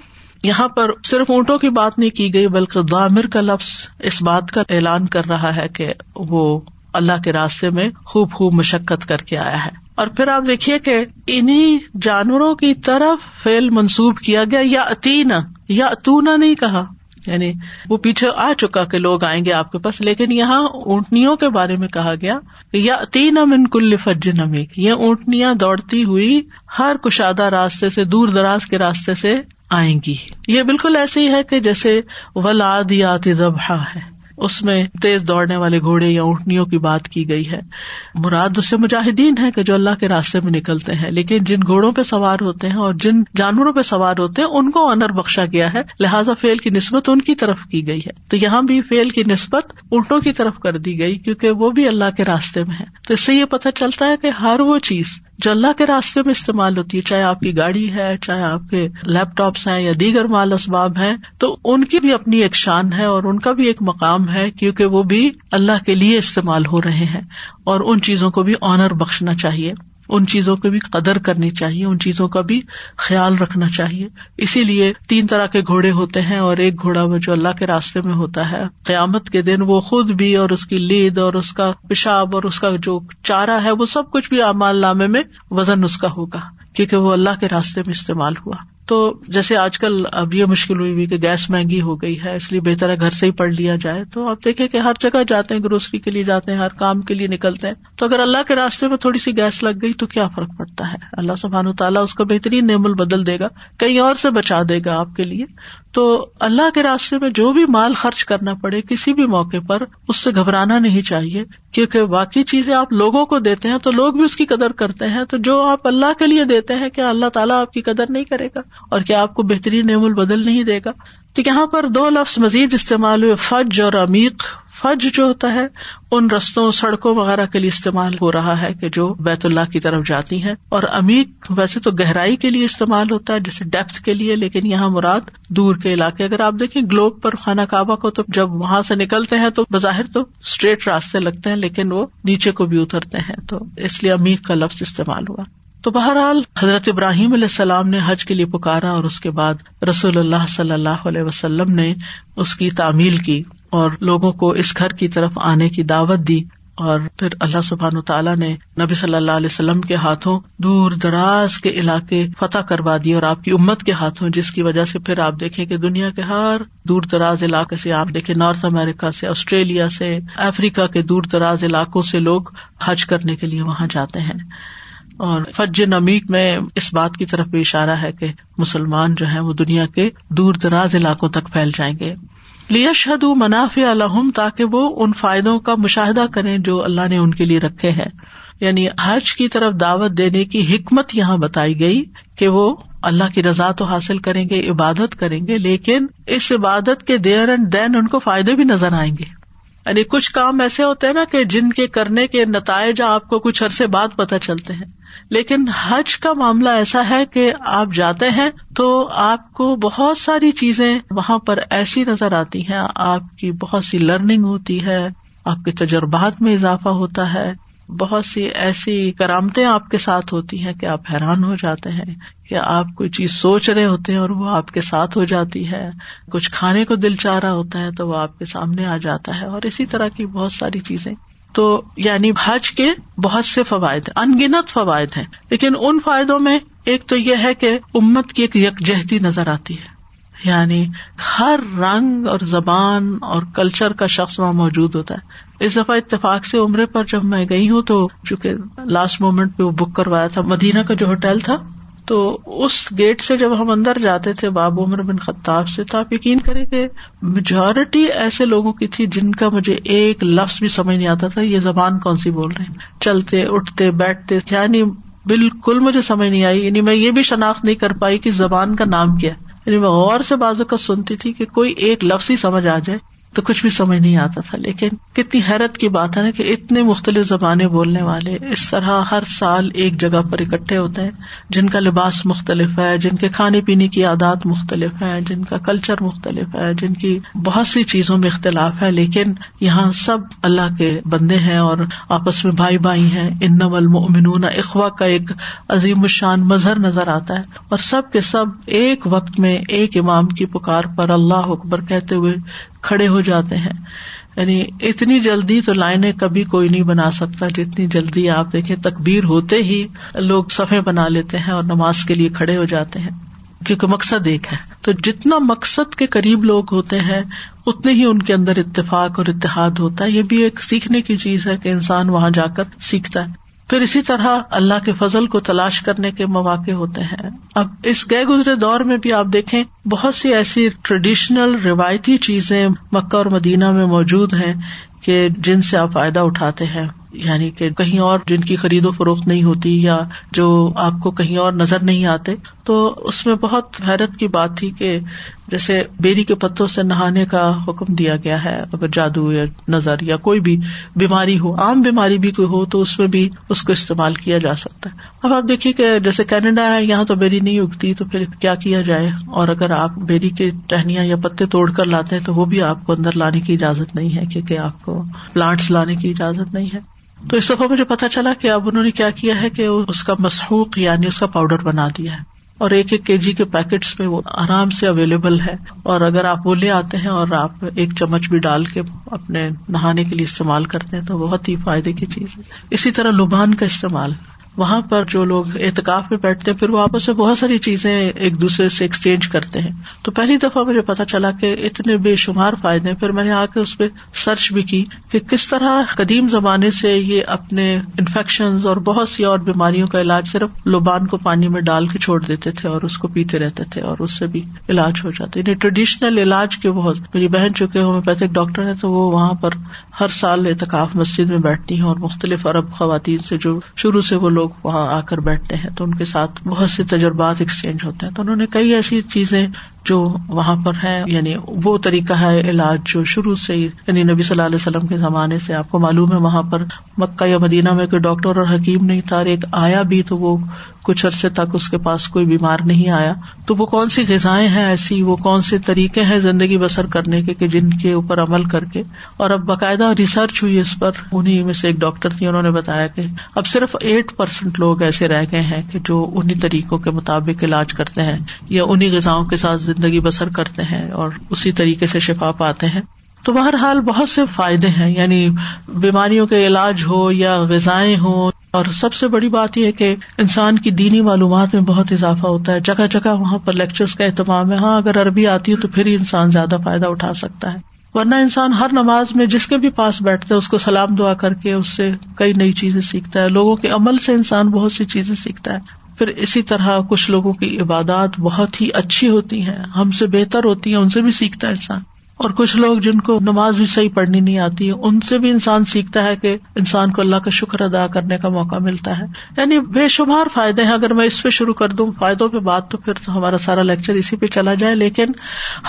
یہاں پر صرف اونٹوں کی بات نہیں کی گئی، بلکہ دامر کا لفظ اس بات کا اعلان کر رہا ہے کہ وہ اللہ کے راستے میں خوب خوب مشقت کر کے آیا ہے۔ اور پھر آپ دیکھیے کہ انہیں جانوروں کی طرف فیل منسوب کیا گیا یا اتینا یا اتونا نہیں کہا۔ یعنی وہ پیچھے آ چکا کہ لوگ آئیں گے آپ کے پاس، لیکن یہاں اونٹنیوں کے بارے میں کہا گیا یا تین امن کل فج نمی یہ اونٹنیاں دوڑتی ہوئی ہر کشادہ راستے سے، دور دراز کے راستے سے آئیں گی۔ یہ بالکل ایسے ہی ہے کہ جیسے ولادیات ذبح ہے۔ اس میں تیز دوڑنے والے گھوڑے یا اونٹنیوں کی بات کی گئی ہے۔ مراد اس سے مجاہدین ہے کہ جو اللہ کے راستے میں نکلتے ہیں۔ لیکن جن گھوڑوں پہ سوار ہوتے ہیں اور جن جانوروں پہ سوار ہوتے ہیں، ان کو انر بخشا گیا ہے۔ لہٰذا فیل کی نسبت ان کی طرف کی گئی ہے۔ تو یہاں بھی فیل کی نسبت اونٹوں کی طرف کر دی گئی، کیونکہ وہ بھی اللہ کے راستے میں ہے تو اس سے یہ پتہ چلتا ہے کہ ہر وہ چیز جو اللہ کے راستے میں استعمال ہوتی ہے، چاہے آپ کی گاڑی ہے، چاہے آپ کے لیپ ٹاپس ہیں یا دیگر مال اسباب ہیں، تو ان کی بھی اپنی ایک شان ہے اور ان کا بھی ایک مقام ہے، کیونکہ وہ بھی اللہ کے لیے استعمال ہو رہے ہیں اور ان چیزوں کو بھی آنر بخشنا چاہیے۔ ان چیزوں کی بھی قدر کرنی چاہیے، ان چیزوں کا بھی خیال رکھنا چاہیے۔ اسی لیے تین طرح کے گھوڑے ہوتے ہیں اور ایک گھوڑا وہ جو اللہ کے راستے میں ہوتا ہے۔ قیامت کے دن وہ خود بھی اور اس کی لید اور اس کا پیشاب اور اس کا جو چارہ ہے وہ سب کچھ بھی امال نامے میں وزن اس کا ہوگا، کیونکہ وہ اللہ کے راستے میں استعمال ہوا۔ تو جیسے آج کل اب یہ مشکل ہوئی ہوئی کہ گیس مہنگی ہو گئی ہے، اس لیے بہتر ہے گھر سے ہی پڑھ لیا جائے۔ تو آپ دیکھیں کہ ہر جگہ جاتے ہیں گروسری کے لیے جاتے ہیں، ہر کام کے لیے نکلتے ہیں۔ تو اگر اللہ کے راستے میں تھوڑی سی گیس لگ گئی تو کیا فرق پڑتا ہے؟ اللہ سبحان و تعالیٰ اس کا بہترین نعمل بدل دے گا، کہیں اور سے بچا دے گا آپ کے لیے۔ تو اللہ کے راستے میں جو بھی مال خرچ کرنا پڑے کسی بھی موقع پر، اس سے گھبرانا نہیں چاہیے، کیونکہ باقی چیزیں آپ لوگوں کو دیتے ہیں تو لوگ بھی اس کی قدر کرتے ہیں۔ تو جو آپ اللہ کے لیے دیتے ہیں، کیا اللہ تعالیٰ آپ کی قدر نہیں کرے گا؟ اور کیا آپ کو بہترین نعم البدل نہیں دے گا؟ تو یہاں پر دو لفظ مزید استعمال ہوئے، فج اور عمیق۔ فج جو ہوتا ہے، ان رستوں، سڑکوں وغیرہ کے لیے استعمال ہو رہا ہے کہ جو بیت اللہ کی طرف جاتی ہیں۔ اور عمیق ویسے تو گہرائی کے لیے استعمال ہوتا ہے، جیسے ڈیپتھ کے لیے، لیکن یہاں مراد دور کے علاقے۔ اگر آپ دیکھیں گلوب پر خانہ کعبہ کو، تو جب وہاں سے نکلتے ہیں تو بظاہر تو اسٹریٹ راستے لگتے ہیں، لیکن وہ نیچے کو بھی اترتے ہیں۔ تو اس لیے عمیق کا لفظ استعمال ہوا۔ تو بہرحال حضرت ابراہیم علیہ السلام نے حج کے لیے پکارا اور اس کے بعد رسول اللہ صلی اللہ علیہ وسلم نے اس کی تعمیل کی اور لوگوں کو اس گھر کی طرف آنے کی دعوت دی اور پھر اللہ سبحان و تعالیٰ نے نبی صلی اللہ علیہ وسلم کے ہاتھوں دور دراز کے علاقے فتح کروا دیے اور آپ کی امت کے ہاتھوں، جس کی وجہ سے پھر آپ دیکھیں کہ دنیا کے ہر دور دراز علاقے سے آپ دیکھیں، نارتھ امیرکا سے، آسٹریلیا سے، افریقہ کے دور دراز علاقوں سے لوگ حج کرنے کے لیے وہاں جاتے ہیں۔ اور فج نمیک میں اس بات کی طرف بھی اشارہ ہے کہ مسلمان جو ہے وہ دنیا کے دور دراز علاقوں تک پھیل جائیں گے۔ لیشہد منافع الحم تاکہ وہ ان فائدوں کا مشاہدہ کریں جو اللہ نے ان کے لیے رکھے ہیں۔ یعنی حج کی طرف دعوت دینے کی حکمت یہاں بتائی گئی کہ وہ اللہ کی رضا تو حاصل کریں گے، عبادت کریں گے، لیکن اس عبادت کے دیر اینڈ دین ان کو فائدے بھی نظر آئیں گے۔ یعنی کچھ کام ایسے ہوتے ہیں نا کہ جن کے کرنے کے نتائج آپ کو کچھ عرصے بعد پتہ چلتے ہیں۔ لیکن حج کا معاملہ ایسا ہے کہ آپ جاتے ہیں تو آپ کو بہت ساری چیزیں وہاں پر ایسی نظر آتی ہیں۔ آپ کی بہت سی لرننگ ہوتی ہے، آپ کے تجربات میں اضافہ ہوتا ہے۔ بہت سی ایسی کرامتیں آپ کے ساتھ ہوتی ہیں کہ آپ حیران ہو جاتے ہیں کہ آپ کوئی چیز سوچ رہے ہوتے ہیں اور وہ آپ کے ساتھ ہو جاتی ہے۔ کچھ کھانے کو دل چاہ رہا ہوتا ہے تو وہ آپ کے سامنے آ جاتا ہے اور اسی طرح کی بہت ساری چیزیں۔ تو یعنی حج کے بہت سے فوائد، انگنت فوائد ہیں، لیکن ان فائدوں میں ایک تو یہ ہے کہ امت کی ایک یکجہتی نظر آتی ہے۔ یعنی ہر رنگ اور زبان اور کلچر کا شخص وہاں موجود ہوتا ہے۔ اس دفعہ اتفاق سے عمرے پر جب میں گئی ہوں تو چونکہ لاسٹ مومنٹ پہ وہ بک کروایا تھا، مدینہ کا جو ہوٹل تھا، تو اس گیٹ سے جب ہم اندر جاتے تھے، باب عمر بن خطاب سے تو آپ یقین کریں کہ میجورٹی ایسے لوگوں کی تھی جن کا مجھے ایک لفظ بھی سمجھ نہیں آتا تھا، یہ زبان کون سی بول رہے ہیں۔ چلتے، اٹھتے، بیٹھتے یعنی بالکل مجھے سمجھ نہیں آئی یعنی میں یہ بھی شناخت نہیں کر پائی کہ زبان کا نام کیا ہے۔ یعنی میں غور سے بازو کا سنتی تھی کہ کوئی ایک لفظ ہی سمجھ آ جائے تو کچھ بھی سمجھ نہیں آتا تھا، لیکن کتنی حیرت کی بات ہے نا کہ اتنے مختلف زبانیں بولنے والے اس طرح ہر سال ایک جگہ پر اکٹھے ہوتے ہیں، جن کا لباس مختلف ہے، جن کے کھانے پینے کی عادات مختلف ہے جن کا کلچر مختلف ہے، جن کی بہت سی چیزوں میں اختلاف ہے، لیکن یہاں سب اللہ کے بندے ہیں اور آپس میں بھائی بھائی ہیں۔ ان نول مومنون اخوا کا ایک عظیم الشان مظہر نظر آتا ہے۔ اور سب کے سب ایک وقت میں ایک امام کی پکار پر اللہ اکبر کہتے ہوئے کھڑے ہو جاتے ہیں۔ یعنی اتنی جلدی تو لائنیں کبھی کوئی نہیں بنا سکتا جتنی جلدی آپ دیکھیں، تکبیر ہوتے ہی لوگ صفے بنا لیتے ہیں اور نماز کے لیے کھڑے ہو جاتے ہیں۔ کیونکہ مقصد ایک ہے۔ تو جتنا مقصد کے قریب لوگ ہوتے ہیں، اتنے ہی ان کے اندر اتفاق اور اتحاد ہوتا ہے۔ یہ بھی ایک سیکھنے کی چیز ہے کہ انسان وہاں جا کر سیکھتا ہے۔ پھر اسی طرح اللہ کے فضل کو تلاش کرنے کے مواقع ہوتے ہیں۔ اب اس گئے گزرے دور میں بھی آپ دیکھیں، بہت سی ایسی ٹریڈیشنل روایتی چیزیں مکہ اور مدینہ میں موجود ہیں کہ جن سے آپ فائدہ اٹھاتے ہیں۔ یعنی کہ کہیں اور جن کی خرید و فروخت نہیں ہوتی یا جو آپ کو کہیں اور نظر نہیں آتے تو اس میں بہت حیرت کی بات تھی کہ جیسے بیری کے پتوں سے نہانے کا حکم دیا گیا ہے، اگر جادو یا نظر یا کوئی بھی بیماری ہو، عام بیماری بھی کوئی ہو تو اس میں بھی اس کو استعمال کیا جا سکتا ہے۔ اب آپ دیکھیے کہ جیسے کینیڈا ہے، یہاں تو بیری نہیں اگتی، تو پھر کیا کیا جائے؟ اور اگر آپ بیری کے ٹہنیاں یا پتے توڑ کر لاتے ہیں تو وہ بھی آپ کو اندر لانے کی اجازت نہیں ہے، کیونکہ آپ کو پلانٹس لانے کی اجازت نہیں ہے۔ تو اس دفعہ مجھے پتا چلا کہ اب انہوں نے کیا کیا ہے کہ اس کا مسحوق یعنی اس کا پاؤڈر بنا دیا ہے۔ اور ایک ایک کے جی کے پیکٹس میں وہ آرام سے اویلیبل ہے اور اگر آپ وہ لے آتے ہیں اور آپ ایک چمچ بھی ڈال کے اپنے نہانے کے لیے استعمال کرتے ہیں تو بہت ہی فائدے کی چیز ہے۔ اسی طرح لبان کا استعمال۔ وہاں پر جو لوگ اعتکاف میں بیٹھتے ہیں، پھر وہ آپس میں بہت ساری چیزیں ایک دوسرے سے ایکسچینج کرتے ہیں۔ تو پہلی دفعہ مجھے پتا چلا کہ اتنے بے شمار فائدے پھر میں نے آ کے اس پہ سرچ بھی کی کہ کس طرح قدیم زمانے سے یہ اپنے انفیکشن اور بہت سی اور بیماریوں کا علاج صرف لوبان کو پانی میں ڈال کے چھوڑ دیتے تھے اور اس کو پیتے رہتے تھے اور اس سے بھی علاج ہو جاتے یعنی ٹریڈیشنل علاج کے بہت، میری بہن چونکہ ہومیوپیتھک ڈاکٹر ہے تو وہ وہاں پر ہر سال اعتکاف مسجد میں بیٹھتی ہیں اور مختلف عرب خواتین سے جو شروع سے وہ لوگ وہاں آ کر بیٹھتے ہیں تو ان کے ساتھ بہت سے تجربات ایکسچینج ہوتے ہیں۔ تو انہوں نے کئی ایسی چیزیں جو وہاں پر ہے یعنی وہ طریقہ ہے علاج جو شروع سے یعنی نبی صلی اللہ علیہ وسلم کے زمانے سے آپ کو معلوم ہے، وہاں پر مکہ یا مدینہ میں کوئی ڈاکٹر اور حکیم نہیں تھا، اور ایک آیا بھی تو وہ کچھ عرصے تک اس کے پاس کوئی بیمار نہیں آیا۔ تو وہ کون سی غذائیں ہیں ایسی؟ وہ کون سے طریقے ہیں زندگی بسر کرنے کے، کہ جن کے اوپر عمل کر کے؟ اور اب باقاعدہ ریسرچ ہوئی اس پر انہیں میں سے ایک ڈاکٹر تھی، انہوں نے بتایا کہ اب صرف ایٹ پرسینٹ لوگ ایسے رہ گئے ہیں کہ جو انہیں طریقوں کے مطابق علاج کرتے ہیں، یا انہیں غذاؤں کے ساتھ زندگی بسر کرتے ہیں اور اسی طریقے سے شفا پاتے ہیں۔ تو بہرحال بہت سے فائدے ہیں یعنی بیماریوں کے علاج ہو یا غذائیں ہوں۔ اور سب سے بڑی بات یہ کہ انسان کی دینی معلومات میں بہت اضافہ ہوتا ہے۔ جگہ جگہ وہاں پر لیکچر کا اہتمام ہے۔ ہاں اگر عربی آتی ہے تو پھر ہی انسان زیادہ فائدہ اٹھا سکتا ہے۔ ورنہ انسان ہر نماز میں جس کے بھی پاس بیٹھتا ہے، اس کو سلام دعا کر کے اس سے کئی نئی چیزیں سیکھتا ہے۔ لوگوں کے عمل سے انسان بہت سی چیزیں سیکھتا ہے۔ پھر اسی طرح کچھ لوگوں کی عبادات بہت ہی اچھی ہوتی ہیں، ہم سے بہتر ہوتی ہیں، ان سے بھی سیکھتا ہے انسان۔ اور کچھ لوگ جن کو نماز بھی صحیح پڑھنی نہیں آتی ہے ان سے بھی انسان سیکھتا ہے کہ انسان کو اللہ کا شکر ادا کرنے کا موقع ملتا ہے۔ یعنی بے شمار فائدے ہیں۔ اگر میں اس پہ شروع کر دوں، فائدوں پہ بات تو پھر ہمارا سارا لیکچر اسی پہ چلا جائے۔ لیکن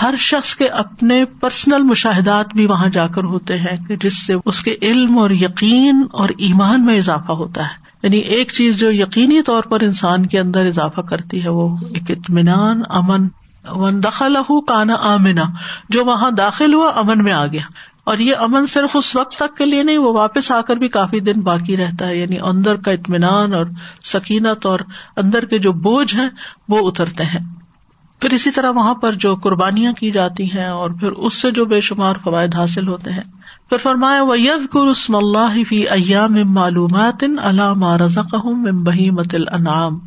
ہر شخص کے اپنے پرسنل مشاہدات بھی وہاں جا کر ہوتے ہیں کہ جس سے اس کے علم اور یقین اور ایمان میں اضافہ ہوتا ہے۔ یعنی ایک چیز جو یقینی طور پر انسان کے اندر اضافہ کرتی ہے وہ ایک اطمینان، امن ون دخل کانا آمنا، جو وہاں داخل ہوا امن میں آ گیا۔ اور یہ امن صرف اس وقت تک کے لیے نہیں، وہ واپس آ کر بھی کافی دن باقی رہتا ہے۔ یعنی اندر کا اطمینان اور سکینت اور اندر کے جو بوجھ ہیں، وہ اترتے ہیں۔ پھر اسی طرح وہاں پر جو قربانیاں کی جاتی ہیں اور پھر اس سے جو بے شمار فوائد حاصل ہوتے ہیں۔ پھر فرمایا وہ یز گرسم اللہ فی ایام معلومات علامہ رزق بہیمت الانعام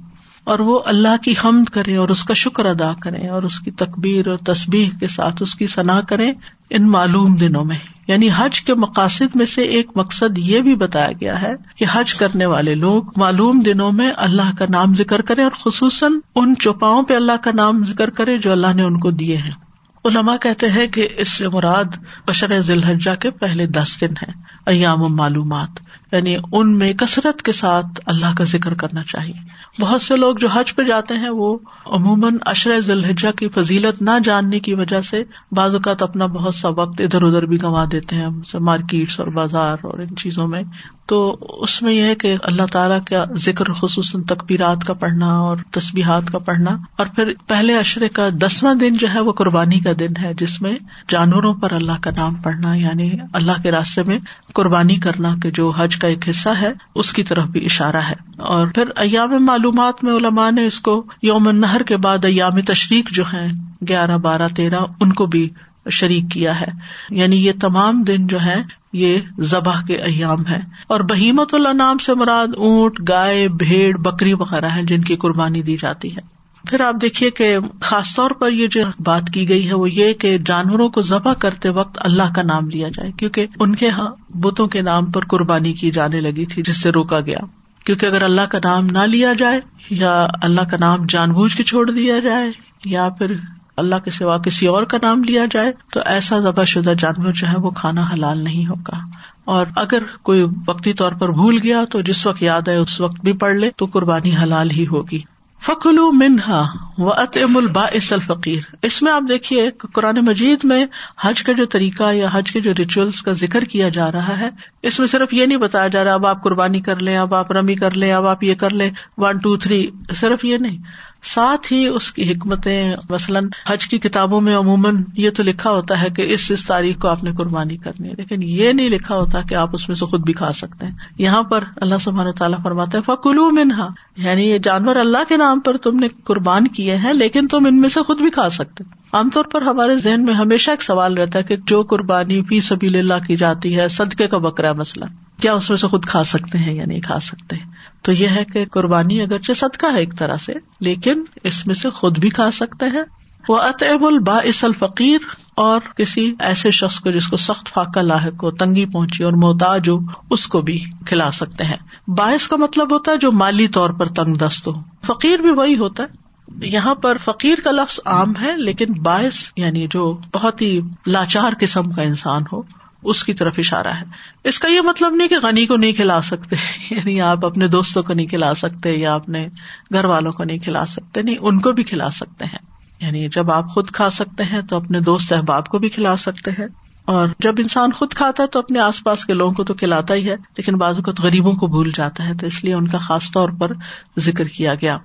اور وہ اللہ کی حمد کرے اور اس کا شکر ادا کرے اور اس کی تقبیر اور تصبیح کے ساتھ اس کی صنع کرے ان معلوم دنوں میں۔ یعنی حج کے مقاصد میں سے ایک مقصد یہ بھی بتایا گیا ہے کہ حج کرنے والے لوگ معلوم دنوں میں اللہ کا نام ذکر کرے اور خصوصاً ان چوپاؤں پہ اللہ کا نام ذکر کرے جو اللہ نے ان کو دیے ہیں۔ علما کہتے ہیں کہ اس سے مراد بشر ذی الحجہ کے پہلے دس دن ہے ایام معلومات۔ یعنی ان میں کثرت کے ساتھ اللہ کا ذکر کرنا چاہیے۔ بہت سے لوگ جو حج پہ جاتے ہیں، وہ عموماً اشر ذوالحجہ کی فضیلت نہ جاننے کی وجہ سے بعض اوقات اپنا بہت سا وقت ادھر ادھر بھی گنوا دیتے ہیں مارکیٹس اور بازار اور ان چیزوں میں۔ تو اس میں یہ ہے کہ اللہ تعالیٰ کا ذکر خصوصاً تقبیرات کا پڑھنا اور تصبیحات کا پڑھنا۔ اور پھر پہلے اشرے کا دسواں دن جو ہے، وہ قربانی کا دن ہے، جس میں جانوروں پر اللہ کا نام پڑھنا یعنی اللہ کے راستے میں قربانی کرنا کہ جو حج کا ایک حصہ ہے، اس کی طرف بھی اشارہ ہے۔ اور پھر ایام معلومات میں علماء نے اس کو یوم نہر کے بعد ایام تشریق جو ہے گیارہ، بارہ، تیرہ، ان کو بھی شریک کیا ہے۔ یعنی یہ تمام دن جو ہے یہ ذبح کے ایام ہے اور بہیمت اللہ نام سے مراد اونٹ، گائے، بھیڑ، بکری وغیرہ ہے جن کی قربانی دی جاتی ہے۔ پھر آپ دیکھیے کہ خاص طور پر یہ جو بات کی گئی ہے وہ یہ کہ جانوروں کو ذبح کرتے وقت اللہ کا نام لیا جائے، کیونکہ ان کے یہاں بتوں کے نام پر قربانی کی جانے لگی تھی جس سے روکا گیا۔ کیونکہ اگر اللہ کا نام نہ لیا جائے یا اللہ کا نام جان بوجھ کے چھوڑ دیا جائے یا پھر اللہ کے سوا کسی اور کا نام لیا جائے، تو ایسا ذبح شدہ جانور جو ہے وہ کھانا حلال نہیں ہوگا۔ اور اگر کوئی وقتی طور پر بھول گیا تو جس وقت یاد ہے اس وقت بھی پڑھ لے تو قربانی حلال ہی ہوگی۔ فکلو منہا و اتم البا الفقیر اس میں آپ دیکھیے قرآن مجید میں حج کا جو طریقہ یا حج کے جو ریچولس کا ذکر کیا جا رہا ہے، اس میں صرف یہ نہیں بتایا جا رہا اب آپ قربانی کر لیں، اب آپ رمی کر لیں، اب آپ یہ کر لیں ون ٹو تھری صرف یہ نہیں۔ ساتھ ہی اس کی حکمتیں، مثلاً حج کی کتابوں میں عموماً یہ تو لکھا ہوتا ہے کہ اس اس تاریخ کو آپ نے قربانی کرنی ہے، لیکن یہ نہیں لکھا ہوتا کہ آپ اس میں سے خود بھی کھا سکتے ہیں۔ یہاں پر اللہ سبحانہ تعالیٰ فرماتا ہے فکلو منہا یعنی یہ جانور اللہ کے نام پر تم نے قربان کیے ہیں، لیکن تم ان میں سے خود بھی کھا سکتے عام طور پر ہمارے ذہن میں ہمیشہ ایک سوال رہتا ہے کہ جو قربانی فی سبھی اللہ کی جاتی ہے، صدقے کا بکرا مسئلہ کیا اس میں سے خود کھا سکتے ہیں یا نہیں کھا سکتے؟ تو یہ ہے کہ قربانی اگرچہ صدقہ ہے ایک طرح سے، لیکن اس میں سے خود بھی کھا سکتے ہیں۔ وہ اطب الباعث الفقیر اور کسی ایسے شخص کو جس کو سخت فاقہ لاحق ہو، تنگی پہنچی اور محتاج ہو، اس کو بھی کھلا سکتے ہیں۔ باعث کا مطلب ہوتا ہے جو مالی طور پر تنگ دست ہو۔ فقیر بھی وہی ہوتا ہے یہاں پر فقیر کا لفظ عام ہے، لیکن باعث یعنی جو بہت ہی لاچار قسم کا انسان ہو، اس کی طرف اشارہ ہے۔ اس کا یہ مطلب نہیں کہ غنی کو نہیں کھلا سکتے (laughs) یعنی آپ اپنے دوستوں کو نہیں کھلا سکتے یا اپنے گھر والوں کو نہیں کھلا سکتے، نہیں، ان کو بھی کھلا سکتے ہیں۔ یعنی جب آپ خود کھا سکتے ہیں تو اپنے دوست احباب کو بھی کھلا سکتے ہیں۔ اور جب انسان خود کھاتا ہے تو اپنے آس پاس کے لوگوں کو تو کھلاتا ہی ہے، لیکن بعض اوقات غریبوں کو بھول جاتا ہے، تو اس لیے ان کا خاص طور پر ذکر کیا گیا۔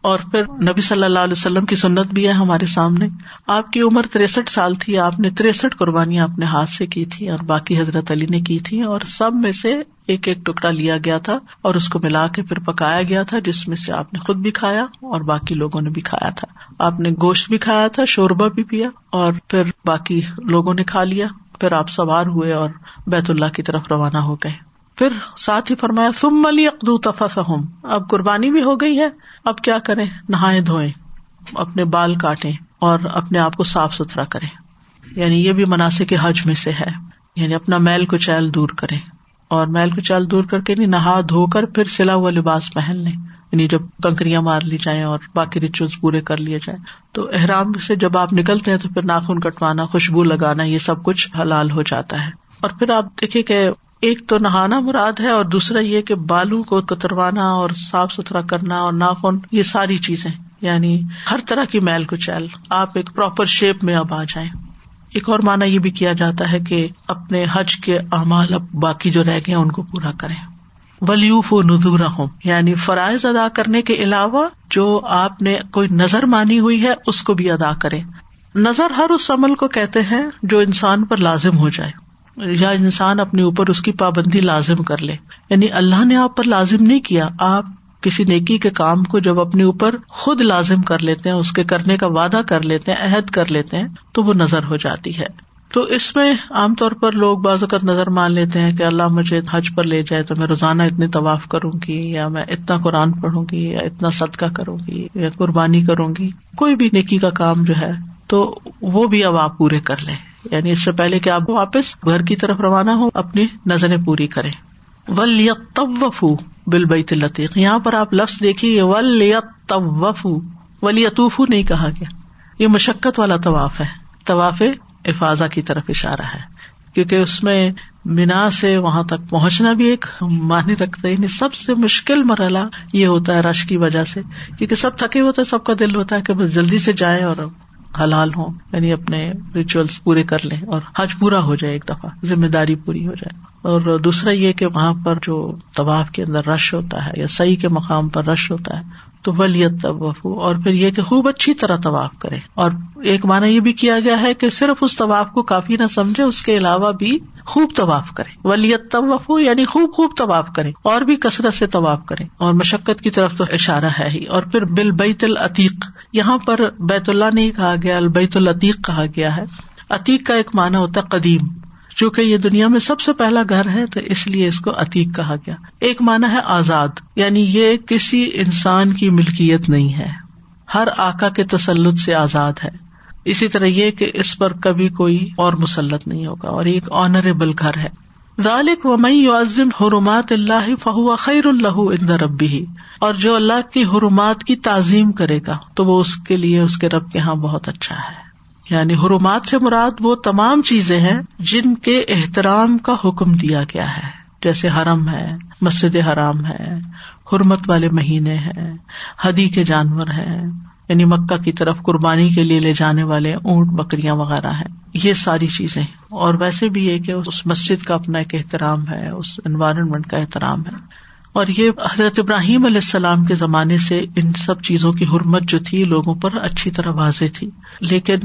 اور پھر نبی صلی اللہ علیہ وسلم کی سنت بھی ہے ہمارے سامنے۔ آپ کی عمر تریسٹھ سال تھی، آپ نے تریسٹھ قربانیاں اپنے ہاتھ سے کی تھی اور باقی حضرت علی نے کی تھی اور سب میں سے ایک ایک ٹکڑا لیا گیا تھا اور اس کو ملا کے پھر پکایا گیا تھا، جس میں سے آپ نے خود بھی کھایا اور باقی لوگوں نے بھی کھایا تھا۔ آپ نے گوشت بھی کھایا تھا شوربا بھی پیا اور پھر باقی لوگوں نے کھا لیا۔ پھر آپ سوار ہوئے اور بیت اللہ کی طرف روانہ ہو گئے۔ پھر ساتھ ہی فرمایا تم ملی اقدو تفہم اب قربانی بھی ہو گئی ہے، اب کیا کریں؟ نہائے دھوئیں، اپنے بال کاٹیں اور اپنے آپ کو صاف ستھرا کریں۔ یعنی یہ بھی مناسب کے حج میں سے ہے۔ یعنی اپنا میل کو چیل دور کریں۔ اور میل کو چیل دور کر کے نہیں، نہا دھو کر پھر سلا ہوا لباس پہن لیں۔ یعنی جب کنکریاں مار لی جائیں اور باقی ریچولس پورے کر لیے جائیں۔ تو احرام سے جب آپ نکلتے ہیں تو پھر ناخن کٹوانا، خوشبو لگانا، یہ سب کچھ حلال ہو جاتا ہے۔ اور پھر آپ دیکھیں کہ ایک تو نہانا مراد ہے اور دوسرا یہ کہ بالوں کو کتروانا اور صاف ستھرا کرنا اور ناخن، یہ ساری چیزیں۔ یعنی ہر طرح کی میل کو چیل۔ آپ ایک پراپر شیپ میں اب آ جائیں۔ ایک اور مانا یہ بھی کیا جاتا ہے کہ اپنے حج کے اعمال اب باقی جو رہ گئے ان کو پورا کریں۔ ولیوف و نظور ہوں یعنی فرائض ادا کرنے کے علاوہ جو آپ نے کوئی نظر مانی ہوئی ہے، اس کو بھی ادا کرے نظر ہر اس عمل کو کہتے ہیں جو انسان پر لازم ہو جائے۔ یا انسان اپنے اوپر اس کی پابندی لازم کر لے۔ یعنی اللہ نے آپ پر لازم نہیں کیا، آپ کسی نیکی کے کام کو جب اپنے اوپر خود لازم کر لیتے ہیں، اس کے کرنے کا وعدہ کر لیتے ہیں، عہد کر لیتے ہیں، تو وہ نظر ہو جاتی ہے۔ تو اس میں عام طور پر لوگ بعض اوقات نظر مان لیتے ہیں کہ اللہ مجھے حج پر لے جائے تو میں روزانہ اتنے طواف کروں گی، یا میں اتنا قرآن پڑھوں گی، یا اتنا صدقہ کروں گی، یا قربانی کروں گی۔ کوئی بھی نیکی کا کام جو ہے تو وہ بھی اب آپ پورے کر لیں۔ یعنی اس سے پہلے کہ آپ واپس گھر کی طرف روانہ ہو اپنی نظریں پوری کریں۔ ولیت بل بیت الطیق یہاں پر آپ لفظ دیکھیے ولیت ولیطوف نہیں کہا گیا۔ یہ مشقت والا طواف ہے۔ طواف افاظا کی طرف اشارہ ہے۔ کیونکہ اس میں مینا سے وہاں تک پہنچنا بھی ایک معنی رکھتا ہے۔ یعنی سب سے مشکل مرحلہ یہ ہوتا ہے رش کی وجہ سے۔ کیونکہ سب تھکے ہوتے سب کا دل ہوتا ہے کہ بس جلدی سے جائے اور حلال ہوں یعنی اپنے ریچولس پورے کر لیں اور حج پورا ہو جائے ایک دفعہ، ذمہ داری پوری ہو جائے۔ اور دوسرا یہ کہ وہاں پر جو طواف کے اندر رش ہوتا ہے یا صحیح کے مقام پر رش ہوتا ہے تو ولیت طواف اور پھر یہ کہ خوب اچھی طرح طواف کرے۔ اور ایک مانا یہ بھی کیا گیا ہے کہ صرف اس طواف کو کافی نہ سمجھے، اس کے علاوہ بھی خوب طواف کرے۔ ولیت طواف یعنی خوب خوب طواف کرے، اور بھی کثرت سے طواف کرے۔ اور مشقت کی طرف تو اشارہ ہے ہی۔ اور پھر بل بیت العتیق، یہاں پر بیت اللہ نہیں کہا گیا، البیت العتیق کہا گیا ہے۔ عتیق کا ایک مانا ہوتا ہے قدیم۔ چونکہ یہ دنیا میں سب سے پہلا گھر ہے، تو اس لیے اس کو عتیق کہا گیا۔ ایک مانا ہے آزاد یعنی یہ کسی انسان کی ملکیت نہیں ہے۔ ہر آکا کے تسلط سے آزاد ہے۔ اسی طرح یہ کہ اس پر کبھی کوئی اور مسلط نہیں ہوگا، اور ایک آنریبل گھر ہے۔ ذالک و مئی عظم حرمات اللہ فہو خیر اللہ اندر ربی اور جو اللہ کی حرمات کی تعظیم کرے گا، تو وہ اس کے لیے، اس کے رب کے یہاں بہت اچھا ہے۔ یعنی حرمات سے مراد وہ تمام چیزیں ہیں جن کے احترام کا حکم دیا گیا ہے۔ جیسے حرم ہے، مسجد حرام ہے، حرمت والے مہینے ہیں، ہدی کے جانور ہیں یعنی مکہ کی طرف قربانی کے لیے لے جانے والے اونٹ، بکریاں وغیرہ ہیں۔ یہ ساری چیزیں اور ویسے بھی یہ کہ اس مسجد کا اپنا ایک احترام ہے، اس انوائرمنٹ کا احترام ہے۔ اور یہ حضرت ابراہیم علیہ السلام کے زمانے سے ان سب چیزوں کی حرمت جو تھی، لوگوں پر اچھی طرح واضح تھی۔ لیکن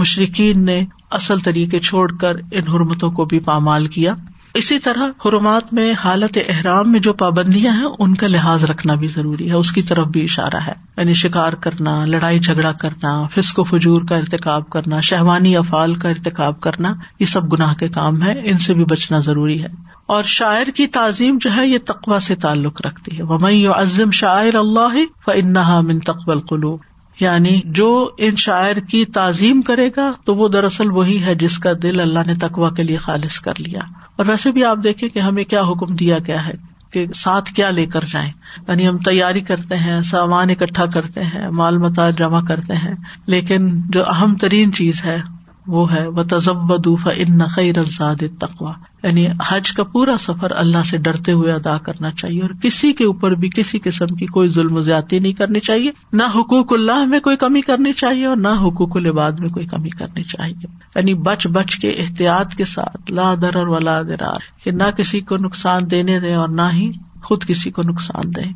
مشرقین نے اصل طریقے چھوڑ کر ان حرمتوں کو بھی پامال کیا۔ اسی طرح حرمات میں حالت احرام میں جو پابندیاں ہیں، ان کا لحاظ رکھنا بھی ضروری ہے۔ اس کی طرف بھی اشارہ ہے۔ یعنی شکار کرنا، لڑائی جھگڑا کرنا، فسق و فجور کا ارتقاب کرنا، شہوانی افعال کا ارتقاب کرنا، یہ سب گناہ کے کام ہے ان سے بھی بچنا ضروری ہے۔ اور شاعر کی تعظیم جو ہے، یہ تقوا سے تعلق رکھتی ہے۔ ومئی عظم شاعر اللہ فنحا من تقبل قلوب یعنی جو ان شاعر کی تعظیم کرے گا تو وہ دراصل وہی ہے جس کا دل اللہ نے تقوا کے لیے خالص کر لیا۔ اور ویسے بھی آپ دیکھیں کہ ہمیں کیا حکم دیا گیا ہے کہ ساتھ کیا لے کر جائیں۔ یعنی ہم تیاری کرتے ہیں، سامان اکٹھا کرتے ہیں، مال متا جمع کرتے ہیں، لیکن جو اہم ترین چیز ہے وہ ہے وہ تضب ان رزاد تقوا یعنی حج کا پورا سفر اللہ سے ڈرتے ہوئے ادا کرنا چاہیے اور کسی کے اوپر بھی، کسی قسم کی کوئی ظلم و زیادتی نہیں کرنی چاہیے۔ نہ حقوق اللہ میں کوئی کمی کرنی چاہیے اور نہ حقوق العباد میں کوئی کمی کرنی چاہیے۔ یعنی بچ بچ کے احتیاط کے ساتھ، لا در اور ولا درار کہ نہ کسی کو نقصان دینے دیں اور نہ ہی خود کسی کو نقصان دیں۔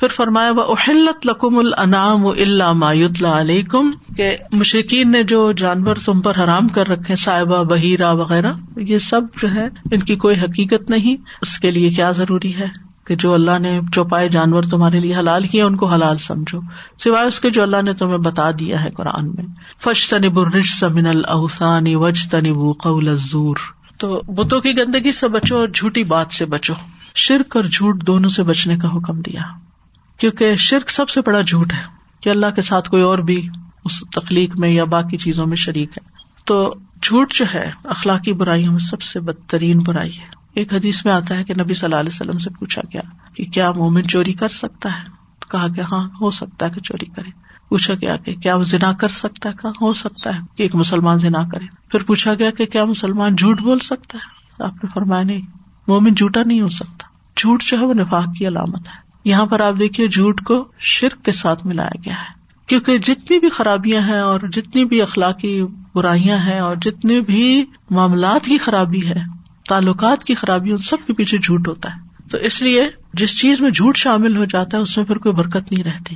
پھر فرمایا وہ اہلت لکم الانعام و اللہ مایوت علیکم کہ مشرقین نے جو جانور تم پر حرام کر رکھے صاحبہ بہیرا وغیرہ، یہ سب جو ہے، ان کی کوئی حقیقت نہیں۔ اس کے لیے کیا ضروری ہے کہ جو اللہ نے چوپائے جانور تمہارے لیے حلال کیے، ان کو حلال سمجھو۔ سوائے اس کے جو اللہ نے تمہیں بتا دیا ہے قرآن میں۔ فش تنب الرج سمن الحسانی وج تنب قول الزور۔ تو بتوں کی گندگی سے بچو اور جھوٹی بات سے بچو۔ شرک اور جھوٹ دونوں سے بچنے کا حکم دیا۔ کیونکہ شرک سب سے بڑا جھوٹ ہے کہ اللہ کے ساتھ کوئی اور بھی اس تخلیق میں یا باقی چیزوں میں شریک ہے۔ تو جھوٹ جو ہے، اخلاقی برائیوں میں سب سے بدترین برائی ہے۔ ایک حدیث میں آتا ہے کہ نبی صلی اللہ علیہ وسلم سے پوچھا گیا کہ کیا مومن چوری کر سکتا ہے؟ تو کہا گیا ہاں ہو سکتا ہے کہ چوری کرے۔ پوچھا گیا کہ کیا وہ زنا کر سکتا ہے؟ کہا، ہو سکتا ہے کہ ایک مسلمان زنا کرے۔ پھر پوچھا گیا کہ کیا مسلمان جھوٹ بول سکتا ہے؟ آپ نے فرمایا، نہیں، مومن جھوٹا نہیں ہو سکتا۔ جھوٹ جو ہے وہ نفاق کی علامت ہے۔ یہاں پر آپ دیکھیے جھوٹ کو شرک کے ساتھ ملایا گیا ہے۔ کیونکہ جتنی بھی خرابیاں ہیں اور جتنی بھی اخلاقی برائیاں ہیں اور جتنی بھی معاملات کی خرابی ہے، تعلقات کی خرابی، ان سب کے پیچھے جھوٹ ہوتا ہے۔ تو اس لیے جس چیز میں جھوٹ شامل ہو جاتا ہے، اس میں پھر کوئی برکت نہیں رہتی۔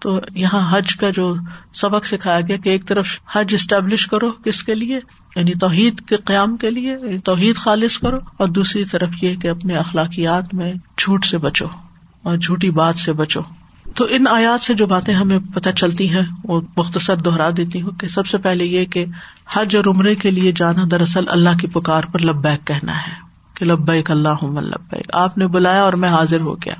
تو یہاں حج کا جو سبق سکھایا گیا کہ ایک طرف حج اسٹیبلش کرو کس کے لیے؟ یعنی توحید کے قیام کے لیے یعنی توحید خالص کرو، اور دوسری طرف یہ کہ اپنے اخلاقیات میں جھوٹ سے بچو۔ اور جھوٹی بات سے بچو۔ تو ان آیات سے جو باتیں ہمیں پتہ چلتی ہیں، وہ مختصر دوہرا دیتی ہوں کہ سب سے پہلے یہ کہ حج اور عمرے کے لیے جانا دراصل اللہ کی پکار پر لبیک کہنا ہے کہ لبیک اللہ لبیک۔ آپ نے بلایا اور میں حاضر ہو گیا۔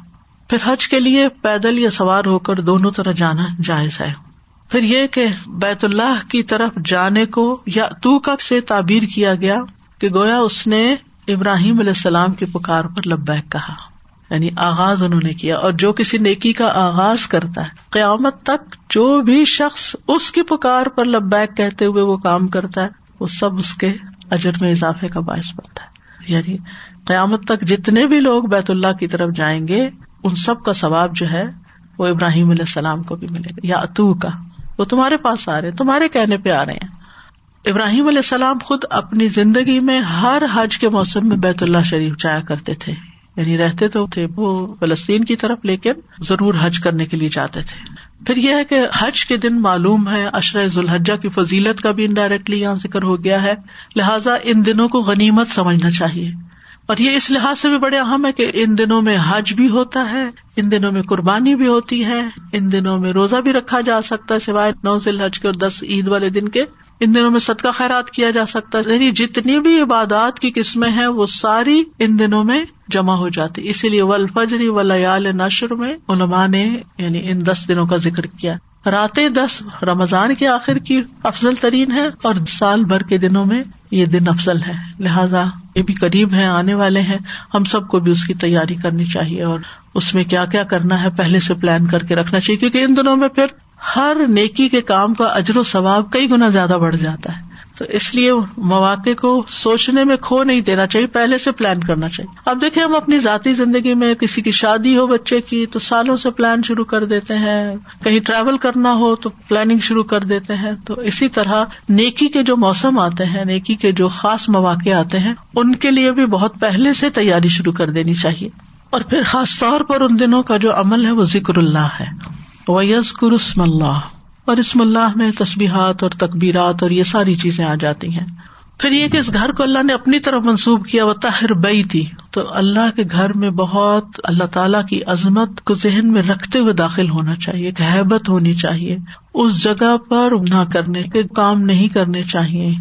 پھر حج کے لیے پیدل یا سوار ہو کر دونوں طرح جانا جائز ہے۔ پھر یہ کہ بیت اللہ کی طرف جانے کو یا تو کب سے تعبیر کیا گیا کہ گویا اس نے ابراہیم علیہ السلام کی پکار پر لبیک کہا۔ یعنی آغاز انہوں نے کیا اور جو کسی نیکی کا آغاز کرتا ہے۔ قیامت تک جو بھی شخص اس کی پکار پر لبیک کہتے ہوئے وہ کام کرتا ہے، وہ سب اس کے اجر میں اضافے کا باعث بنتا ہے۔ یعنی قیامت تک جتنے بھی لوگ بیت اللہ کی طرف جائیں گے، ان سب کا ثواب جو ہے، وہ ابراہیم علیہ السلام کو بھی ملے گا۔ یا اتو کا۔ وہ تمہارے پاس آ رہے تمہارے کہنے پہ آ رہے ہیں۔ ابراہیم علیہ السلام خود اپنی زندگی میں ہر حج کے موسم میں بیت اللہ شریف جایا کرتے تھے۔ یعنی رہتے تو تھے وہ فلسطین کی طرف، لیکن ضرور حج کرنے کے لیے جاتے تھے۔ پھر یہ ہے کہ حج کے دن معلوم ہے اشر ذوالحجہ کی فضیلت کا بھی انڈائریکٹلی یہاں ذکر ہو گیا ہے۔ لہٰذا ان دنوں کو غنیمت سمجھنا چاہیے۔ اور یہ اس لحاظ سے بھی بڑے اہم ہے کہ ان دنوں میں حج بھی ہوتا ہے، ان دنوں میں قربانی بھی ہوتی ہے، ان دنوں میں روزہ بھی رکھا جا سکتا ہے، سوائے نو ذیل حج کے اور دس عید والے دن کے۔ ان دنوں میں صدقہ خیرات کیا جا سکتا ہے۔ یعنی جتنی بھی عبادات کی قسمیں ہیں، وہ ساری ان دنوں میں جمع ہو جاتی۔ اسی لیے ولفجری ولیال نشر میں علماء نے یعنی ان دس دنوں کا ذکر کیا۔ راتیں دس، رمضان کے آخر کی افضل ترین ہے اور سال بھر کے دنوں میں یہ دن افضل ہے لہٰذا یہ بھی قریب ہے آنے والے ہیں۔ ہم سب کو بھی اس کی تیاری کرنی چاہیے اور اس میں کیا کیا کرنا ہے پہلے سے پلان کر کے رکھنا چاہیے، کیونکہ ان دنوں میں پھر ہر نیکی کے کام کا اجر و ثواب کئی گنا زیادہ بڑھ جاتا ہے۔ تو اس لیے مواقع کو سوچنے میں کھو نہیں دینا چاہیے، پہلے سے پلان کرنا چاہیے۔ اب دیکھیں، ہم اپنی ذاتی زندگی میں کسی کی شادی ہو بچے کی، تو سالوں سے پلان شروع کر دیتے ہیں۔ کہیں ٹریول کرنا ہو تو پلاننگ شروع کر دیتے ہیں۔ تو اسی طرح نیکی کے جو موسم آتے ہیں، نیکی کے جو خاص مواقع آتے ہیں، ان کے لیے بھی بہت پہلے سے تیاری شروع کر دینی چاہیے۔ اور پھر خاص طور پر ان دنوں کا جو عمل ہے، وہ ذکر اللہ ہے۔ ویز اللہ اور اسم اللہ میں تصبیحات اور تقبیرات اور یہ ساری چیزیں آ جاتی ہیں۔ پھر یہ کہ اس گھر کو اللہ نے اپنی طرف منسوب کیا، وہ تاہر بئی تھی تو اللہ کے گھر میں بہت اللہ تعالیٰ کی عظمت کو ذہن میں رکھتے ہوئے داخل ہونا چاہیے، ایک حیبت ہونی چاہیے۔ اس جگہ پر نہ کرنے کے، کام نہیں کرنے چاہیے۔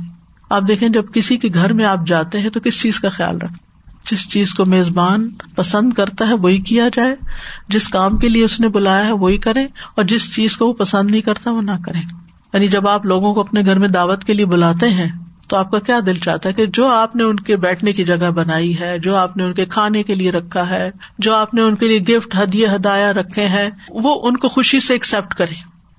آپ دیکھیں جب کسی کے گھر میں آپ جاتے ہیں تو کس چیز کا خیال رکھتے جس چیز کو میزبان پسند کرتا ہے وہی کیا جائے جس کام کے لیے اس نے بلایا ہے وہی کرے اور جس چیز کو وہ پسند نہیں کرتا وہ نہ کرے یعنی جب آپ لوگوں کو اپنے گھر میں دعوت کے لیے بلاتے ہیں تو آپ کا کیا دل چاہتا ہے کہ جو آپ نے ان کے بیٹھنے کی جگہ بنائی ہے، جو آپ نے ان کے کھانے کے لیے رکھا ہے، جو آپ نے ان کے لیے گفٹ ہدیے ہدایا رکھے ہیں، وہ ان کو خوشی سے ایکسپٹ کرے۔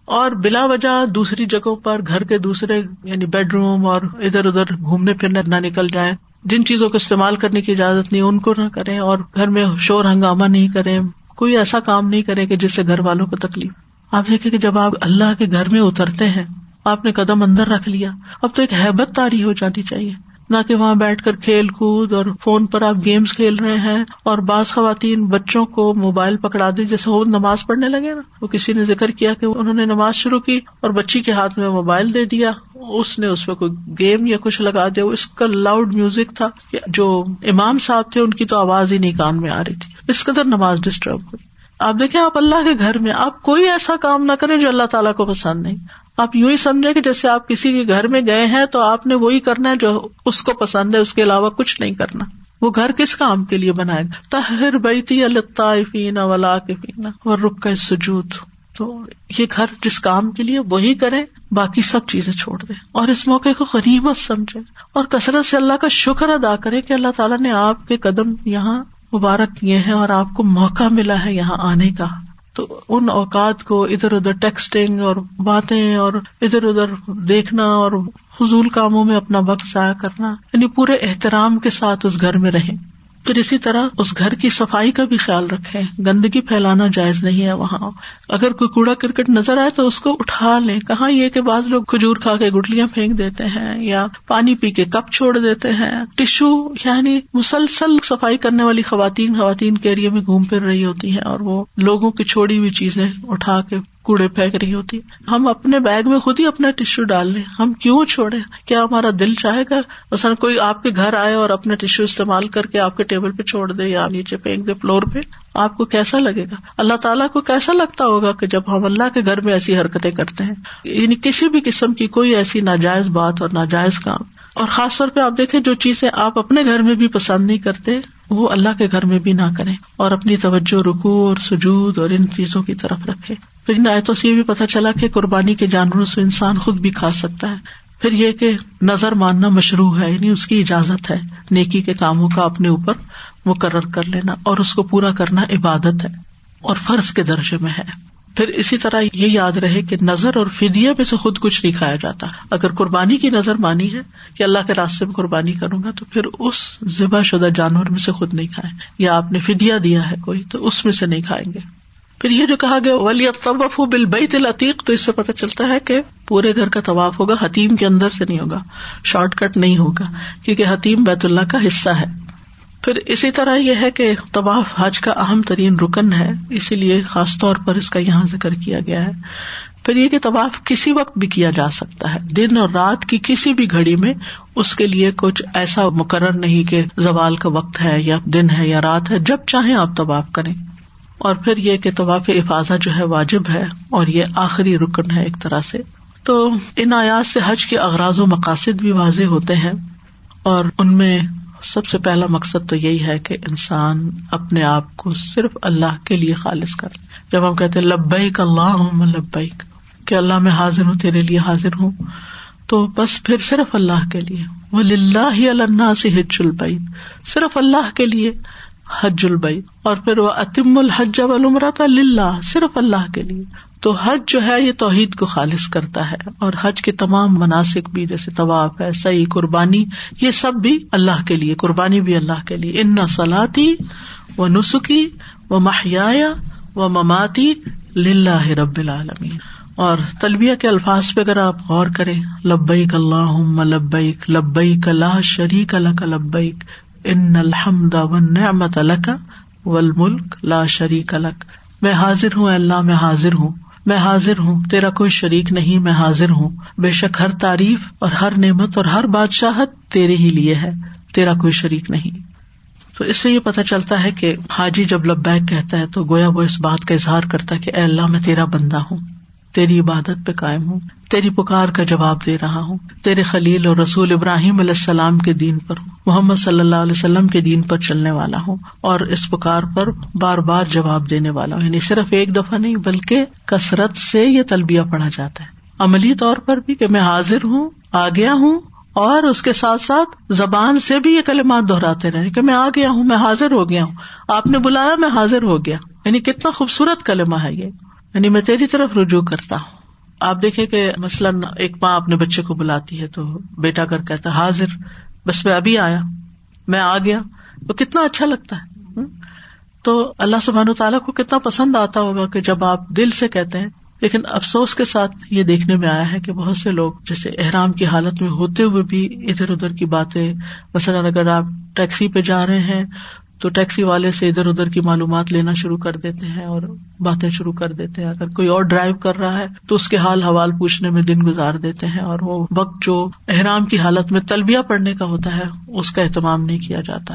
اور بلا وجہ دوسری جگہوں پر، گھر کے دوسرے یعنی بیڈ روم اور ادھر ادھر گھومنے پھرنے نہ نکل جائیں۔ جن چیزوں کو استعمال کرنے کی اجازت نہیں، ان کو نہ کریں اور گھر میں شور ہنگامہ نہیں کریں۔ کوئی ایسا کام نہیں کرے کہ جس سے گھر والوں کو تکلیف۔ آپ دیکھیں کہ جب آپ اللہ کے گھر میں اترتے ہیں، آپ نے قدم اندر رکھ لیا، اب تو ایک حیبت تاری ہو جانی چاہیے۔ نہ کہ وہاں بیٹھ کر کھیل کود اور فون پر آپ گیمس کھیل رہے ہیں اور بعض خواتین بچوں کو موبائل پکڑا دی جیسے وہ نماز پڑھنے لگے نا۔ وہ کسی نے ذکر کیا کہ انہوں نے نماز شروع کی اور بچی کے ہاتھ میں موبائل دے دیا۔ اس نے اس پہ کوئی گیم یا کچھ لگا دیا۔ اس کا لاؤڈ میوزک تھا جو امام صاحب تھے ان کی تو آواز ہی نہیں کان میں آ رہی تھی۔ اس قدر نماز ڈسٹرب ہوئی۔ آپ دیکھیں آپ اللہ کے گھر میں آپ کوئی ایسا کام نہ کریں جو اللہ تعالیٰ کو پسند نہیں۔ آپ یوں ہی سمجھے کہ جیسے آپ کسی کے گھر میں گئے ہیں تو آپ نے وہی کرنا ہے جو اس کو پسند ہے، اس کے علاوہ کچھ نہیں کرنا۔ وہ گھر کس کام کے لیے بنائے گا تہر بیتی الطافین ولا کے اور رک کا سجود۔ تو یہ گھر جس کام کے لیے وہی کرے باقی سب چیزیں چھوڑ دے اور اس موقع کو غریبت سمجھے اور کثرت سے اللہ کا شکر ادا کرے کہ اللہ تعالیٰ نے آپ کے قدم یہاں مبارک کیے ہیں اور آپ کو موقع ملا ہے یہاں آنے کا۔ تو ان اوقات کو ادھر ادھر ٹیکسٹنگ اور باتیں اور ادھر ادھر دیکھنا اور فضول کاموں میں اپنا وقت ضائع کرنا یعنی پورے احترام کے ساتھ اس گھر میں رہیں۔ پھر اسی طرح اس گھر کی صفائی کا بھی خیال رکھے گندگی پھیلانا جائز نہیں ہے وہاں۔ اگر کوئی کوڑا کرکٹ نظر آئے تو اس کو اٹھا لیں۔ کہاں یہ کہ بعض لوگ کھجور کھا کے گٹلیاں پھینک دیتے ہیں یا پانی پی کے کپ چھوڑ دیتے ہیں۔ ٹشو یعنی مسلسل صفائی کرنے والی خواتین خواتین کے ایریے میں گھوم پھر رہی ہوتی ہیں اور وہ لوگوں کی چھوڑی ہوئی چیزیں اٹھا کے کوڑے پھینک رہی ہوتی ہم اپنے بیگ میں خود ہی اپنا ٹشو ڈال لیں۔ ہم کیوں چھوڑے کیا ہمارا دل چاہے گا؟ مثلاً کوئی آپ کے گھر آئے اور اپنا ٹشو استعمال کر کے آپ کے ٹیبل پہ چھوڑ دے یا نیچے پھینک دے فلور پہ، آپ کو کیسا لگے گا؟ اللہ تعالیٰ کو کیسا لگتا ہوگا کہ جب ہم اللہ کے گھر میں ایسی حرکتیں کرتے ہیں؟ یعنی کسی بھی قسم کی کوئی ایسی ناجائز بات اور ناجائز کام۔ اور خاص طور پہ آپ دیکھیں جو چیزیں آپ اپنے گھر میں بھی پسند نہیں کرتے، وہ اللہ کے گھر میں بھی نہ کریں اور اپنی توجہ رکو اور سجود اور ان چیزوں کی طرف رکھے پھر ان آیتوں سے یہ بھی پتا چلا کہ قربانی کے جانوروں سے انسان خود بھی کھا سکتا ہے۔ پھر یہ کہ نظر ماننا مشروع ہے یعنی اس کی اجازت ہے۔ نیکی کے کاموں کا اپنے اوپر مقرر کر لینا اور اس کو پورا کرنا عبادت ہے اور فرض کے درجے میں ہے۔ پھر اسی طرح یہ یاد رہے کہ نظر اور فدیہ میں سے خود کچھ نہیں کھایا جاتا۔ اگر قربانی کی نظر مانی ہے کہ اللہ کے راستے میں قربانی کروں گا، تو پھر اس ذبح شدہ جانور میں سے خود نہیں کھائے یا آپ نے فدیا دیا ہے کوئی، تو اس میں سے نہیں کھائیں گے۔ پھر یہ جو کہا گیا ولی طوف بل بیت العتیق تو اس سے پتہ چلتا ہے کہ پورے گھر کا طواف ہوگا، حتیم کے اندر سے نہیں ہوگا، شارٹ کٹ نہیں ہوگا، کیونکہ حتیم بیت اللہ کا حصہ ہے۔ پھر اسی طرح یہ ہے کہ طواف حج کا اہم ترین رکن ہے، اسی لیے خاص طور پر اس کا یہاں ذکر کیا گیا ہے۔ پھر یہ کہ طواف کسی وقت بھی کیا جا سکتا ہے، دن اور رات کی کسی بھی گھڑی میں اس کے لیے کچھ ایسا مقرر نہیں کہ زوال کا وقت ہے یا دن ہے یا رات ہے، جب چاہیں آپ طواف کریں۔ اور پھر یہ کہ طواف افاظہ جو ہے واجب ہے اور یہ آخری رکن ہے ایک طرح سے۔ تو ان آیات سے حج کے اغراض و مقاصد بھی واضح ہوتے ہیں اور ان میں سب سے پہلا مقصد تو یہی ہے کہ انسان اپنے آپ کو صرف اللہ کے لیے خالص کر جب ہم کہتے لبیک اللہ ہوں لبیک، کہ اللہ میں حاضر ہوں، تیرے لیے حاضر ہوں، تو بس پھر صرف اللہ کے لیے۔ وہ ہی اللہ سے حج البعید صرف اللہ کے لیے حج البئی اور پھر وہ اتم الحج والعمرہ للہ، صرف اللہ کے لیے۔ تو حج جو ہے، یہ توحید کو خالص کرتا ہے۔ اور حج کے تمام مناسب بھی، جیسے طواف ہے صحیح قربانی، یہ سب بھی اللہ کے لیے، قربانی بھی اللہ کے لیے۔ ان سلاتی و نسخی و ماہیا و مماتی لاہ رب العالمین۔ اور تلبیہ کے الفاظ پہ اگر آپ غور کریں، لبیک اللہ لبیک لبیک اللہ شریک اللہ لبیک۔ ان الحمد و نعمت الک لا شریک الک میں حاضر ہوں اللہ، میں حاضر ہوں، میں حاضر ہوں، تیرا کوئی شریک نہیں، میں حاضر ہوں. بے شک ہر تعریف اور ہر نعمت اور ہر بادشاہت تیرے ہی لیے ہے، تیرا کوئی شریک نہیں. تو اس سے یہ پتا چلتا ہے کہ حاجی جب لبیک کہتا ہے تو گویا وہ اس بات کا اظہار کرتا ہے کہ اے اللہ، میں تیرا بندہ ہوں۔ تیری عبادت پہ قائم ہوں، تیری پکار کا جواب دے رہا ہوں، تیرے خلیل اور رسول ابراہیم علیہ السلام کے دین پر ہوں، محمد صلی اللہ علیہ وسلم کے دین پر چلنے والا ہوں اور اس پکار پر بار بار جواب دینے والا ہوں۔ یعنی صرف ایک دفعہ نہیں، بلکہ کثرت سے یہ تلبیہ پڑھا جاتا ہے۔ عملی طور پر بھی کہ میں حاضر ہوں، آ گیا ہوں اور اس کے ساتھ ساتھ زبان سے بھی یہ کلمات دہراتے رہے کہ میں آ گیا ہوں، میں حاضر ہو گیا ہوں۔ آپ نے بلایا، میں حاضر ہو گیا۔ یعنی کتنا خوبصورت کلمہ ہے یہ۔ یعنی میں تیری طرف رجوع کرتا ہوں۔ آپ دیکھیں کہ مثلاً ایک ماں اپنے بچے کو بلاتی ہے تو بیٹا کر کہتا حاضر، بس میں ابھی آیا، میں آ گیا، تو کتنا اچھا لگتا ہے۔ تو اللہ سبحان و تعالیٰ کو کتنا پسند آتا ہوگا کہ جب آپ دل سے کہتے ہیں، لیکن افسوس کے ساتھ یہ دیکھنے میں آیا ہے کہ بہت سے لوگ جیسے احرام کی حالت میں ہوتے ہوئے بھی ادھر ادھر کی باتیں، مثلاً اگر آپ ٹیکسی پہ جا رہے ہیں تو ٹیکسی والے سے ادھر ادھر کی معلومات لینا شروع کر دیتے ہیں اور باتیں شروع کر دیتے ہیں۔ اگر کوئی اور ڈرائیو کر رہا ہے تو اس کے حال حوال پوچھنے میں دن گزار دیتے ہیں اور وہ وقت جو احرام کی حالت میں تلبیہ پڑنے کا ہوتا ہے، اس کا اہتمام نہیں کیا جاتا۔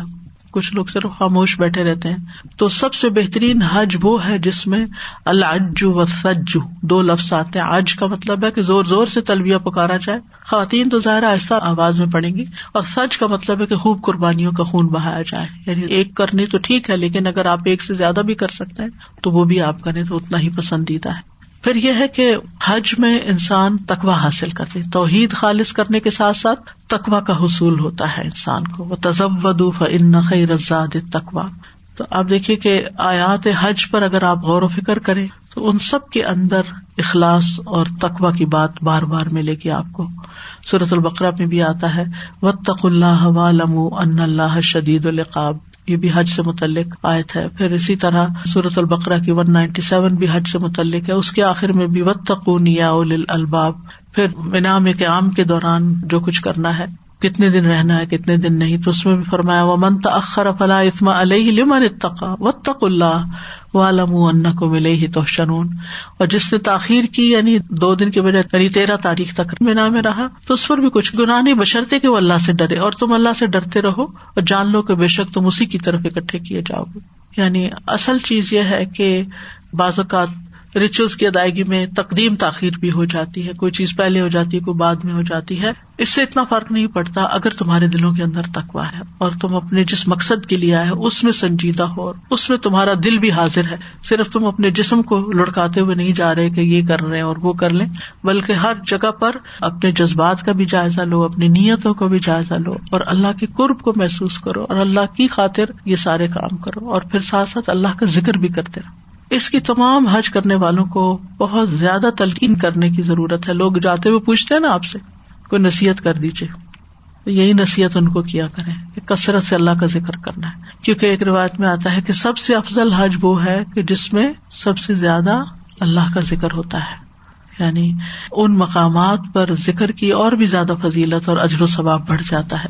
کچھ لوگ صرف خاموش بیٹھے رہتے ہیں۔ تو سب سے بہترین حج وہ ہے جس میں الج و سجو، دو لفظ آتے ہیں۔ آج کا مطلب ہے کہ زور زور سے تلبیہ پکارا جائے۔ خواتین تو ظاہر آہستہ آواز میں پڑیں گی۔ اور سچ کا مطلب ہے کہ خوب قربانیوں کا خون بہایا جائے۔ یعنی ایک کرنی تو ٹھیک ہے، لیکن اگر آپ ایک سے زیادہ بھی کر سکتے ہیں تو وہ بھی آپ کریں تو اتنا ہی پسندیدہ ہے۔ پھر یہ ہے کہ حج میں انسان تقوا حاصل کرتے توحید خالص کرنے کے ساتھ ساتھ تقوا کا حصول ہوتا ہے انسان کو۔ وہ تزب ودوف ان رزاد تقوا تو آپ دیکھیے کہ آیات حج پر اگر آپ غور و فکر کریں تو ان سب کے اندر اخلاص اور تقوا کی بات بار بار ملے گی آپ کو۔ صورت البقرہ میں بھی آتا ہے و تق اللہ ان اللہ شدید القاب یہ بھی حج سے متعلق آیت ہے۔ پھر اسی طرح سورت البقرہ کی ون نائنٹی سیون بھی حج سے متعلق ہے۔ اس کے آخر میں بھی وط یا الباب پھر انعام کے عام کے دوران جو کچھ کرنا ہے۔ کتنے دن رہنا ہے، کتنے دن نہیں۔ تو اس میں بھی فرمایا وہ من تخر فلاح اسما علیہ لمن اتقا و تق اللہ والم ان کو ملے ہی تو شنون اور جس نے تاخیر کی یعنی دو دن کے بجائے یعنی تیرہ تاریخ تک مینا میں رہا، تو اس پر بھی کچھ گناہ نہیں بشرتے کہ وہ اللہ سے ڈرے۔ اور تم اللہ سے ڈرتے رہو اور جان لو کہ بے شک تم اسی کی طرف اکٹھے کیے جاؤ گے۔ یعنی اصل چیز یہ ہے کہ بعض اوقات ریچولس کی ادائیگی میں تقدیم تاخیر بھی ہو جاتی ہے، کوئی چیز پہلے ہو جاتی ہے، کوئی بعد میں ہو جاتی ہے، اس سے اتنا فرق نہیں پڑتا اگر تمہارے دلوں کے اندر تکوا ہے اور تم اپنے جس مقصد کے لیے آئے اس میں سنجیدہ ہو، اس میں تمہارا دل بھی حاضر ہے۔ صرف تم اپنے جسم کو لڑکاتے ہوئے نہیں جا رہے کہ یہ کر رہے اور وہ کر لیں، بلکہ ہر جگہ پر اپنے جذبات کا بھی جائزہ لو، اپنی نیتوں کا بھی جائزہ لو اور اللہ کے قرب کو محسوس کرو اور اللہ کی خاطر یہ سارے کام کرو اور پھر ساتھ ساتھ اللہ کا ذکر بھی کرتے رہو۔ اس کی تمام حج کرنے والوں کو بہت زیادہ تلقین کرنے کی ضرورت ہے۔ لوگ جاتے ہوئے پوچھتے ہیں نا آپ سے، کوئی نصیحت کر دیجیے یہی نصیحت ان کو کیا کرے کہ کثرت سے اللہ کا ذکر کرنا ہے۔ کیونکہ ایک روایت میں آتا ہے کہ سب سے افضل حج وہ ہے کہ جس میں سب سے زیادہ اللہ کا ذکر ہوتا ہے۔ یعنی ان مقامات پر ذکر کی اور بھی زیادہ فضیلت اور اجر و ثواب بڑھ جاتا ہے۔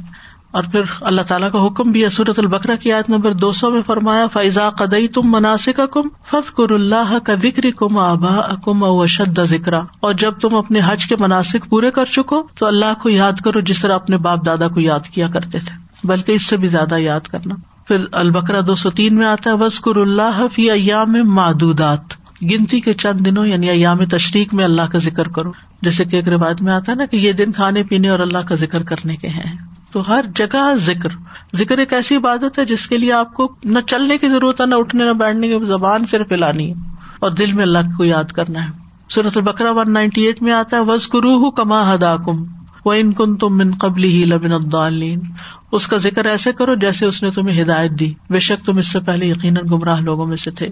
اور پھر اللہ تعالیٰ کا حکم بھی صورت البکرا کی آیت نمبر دو سو میں فرمایا فیضا قدئی تم مناسب کم فت کر اللہ کا ذکر کم آبا کم اوشد ذکر اور جب تم اپنے حج کے مناسب پورے کر چکو، تو اللہ کو یاد کرو جس طرح اپنے باپ دادا کو یاد کیا کرتے تھے، بلکہ اس سے بھی زیادہ یاد کرنا۔ پھر البکرا دو سو تین میں آتا ہے وسکر اللہ فی ایام معدودات۔ گنتی کے چند دنوں یعنی ایام تشریق میں اللہ کا ذکر کرو۔ جیسے کہ ایک روایت میں آتا ہے نا کہ یہ دن کھانے پینے اور اللہ کا ذکر کرنے کے ہیں۔ تو ہر جگہ ذکر۔ ذکر ایک ایسی عبادت ہے جس کے لیے آپ کو نہ چلنے کی ضرورت ہے، نہ اٹھنے، نہ بیٹھنے کی زبان صرف پلانی ہے۔ اور دل میں اللہ کو یاد کرنا ہے۔ صورت البکرا ون نائنٹی ایٹ میں آتا ہے وز کرو کما ہدا کم وہ ان کن تم من قبل ہی لبن الدالین اس کا ذکر ایسے کرو جیسے اس نے تمہیں ہدایت دی۔ بے شک تم اس سے پہلے یقیناً گمراہ لوگوں میں سے تھے۔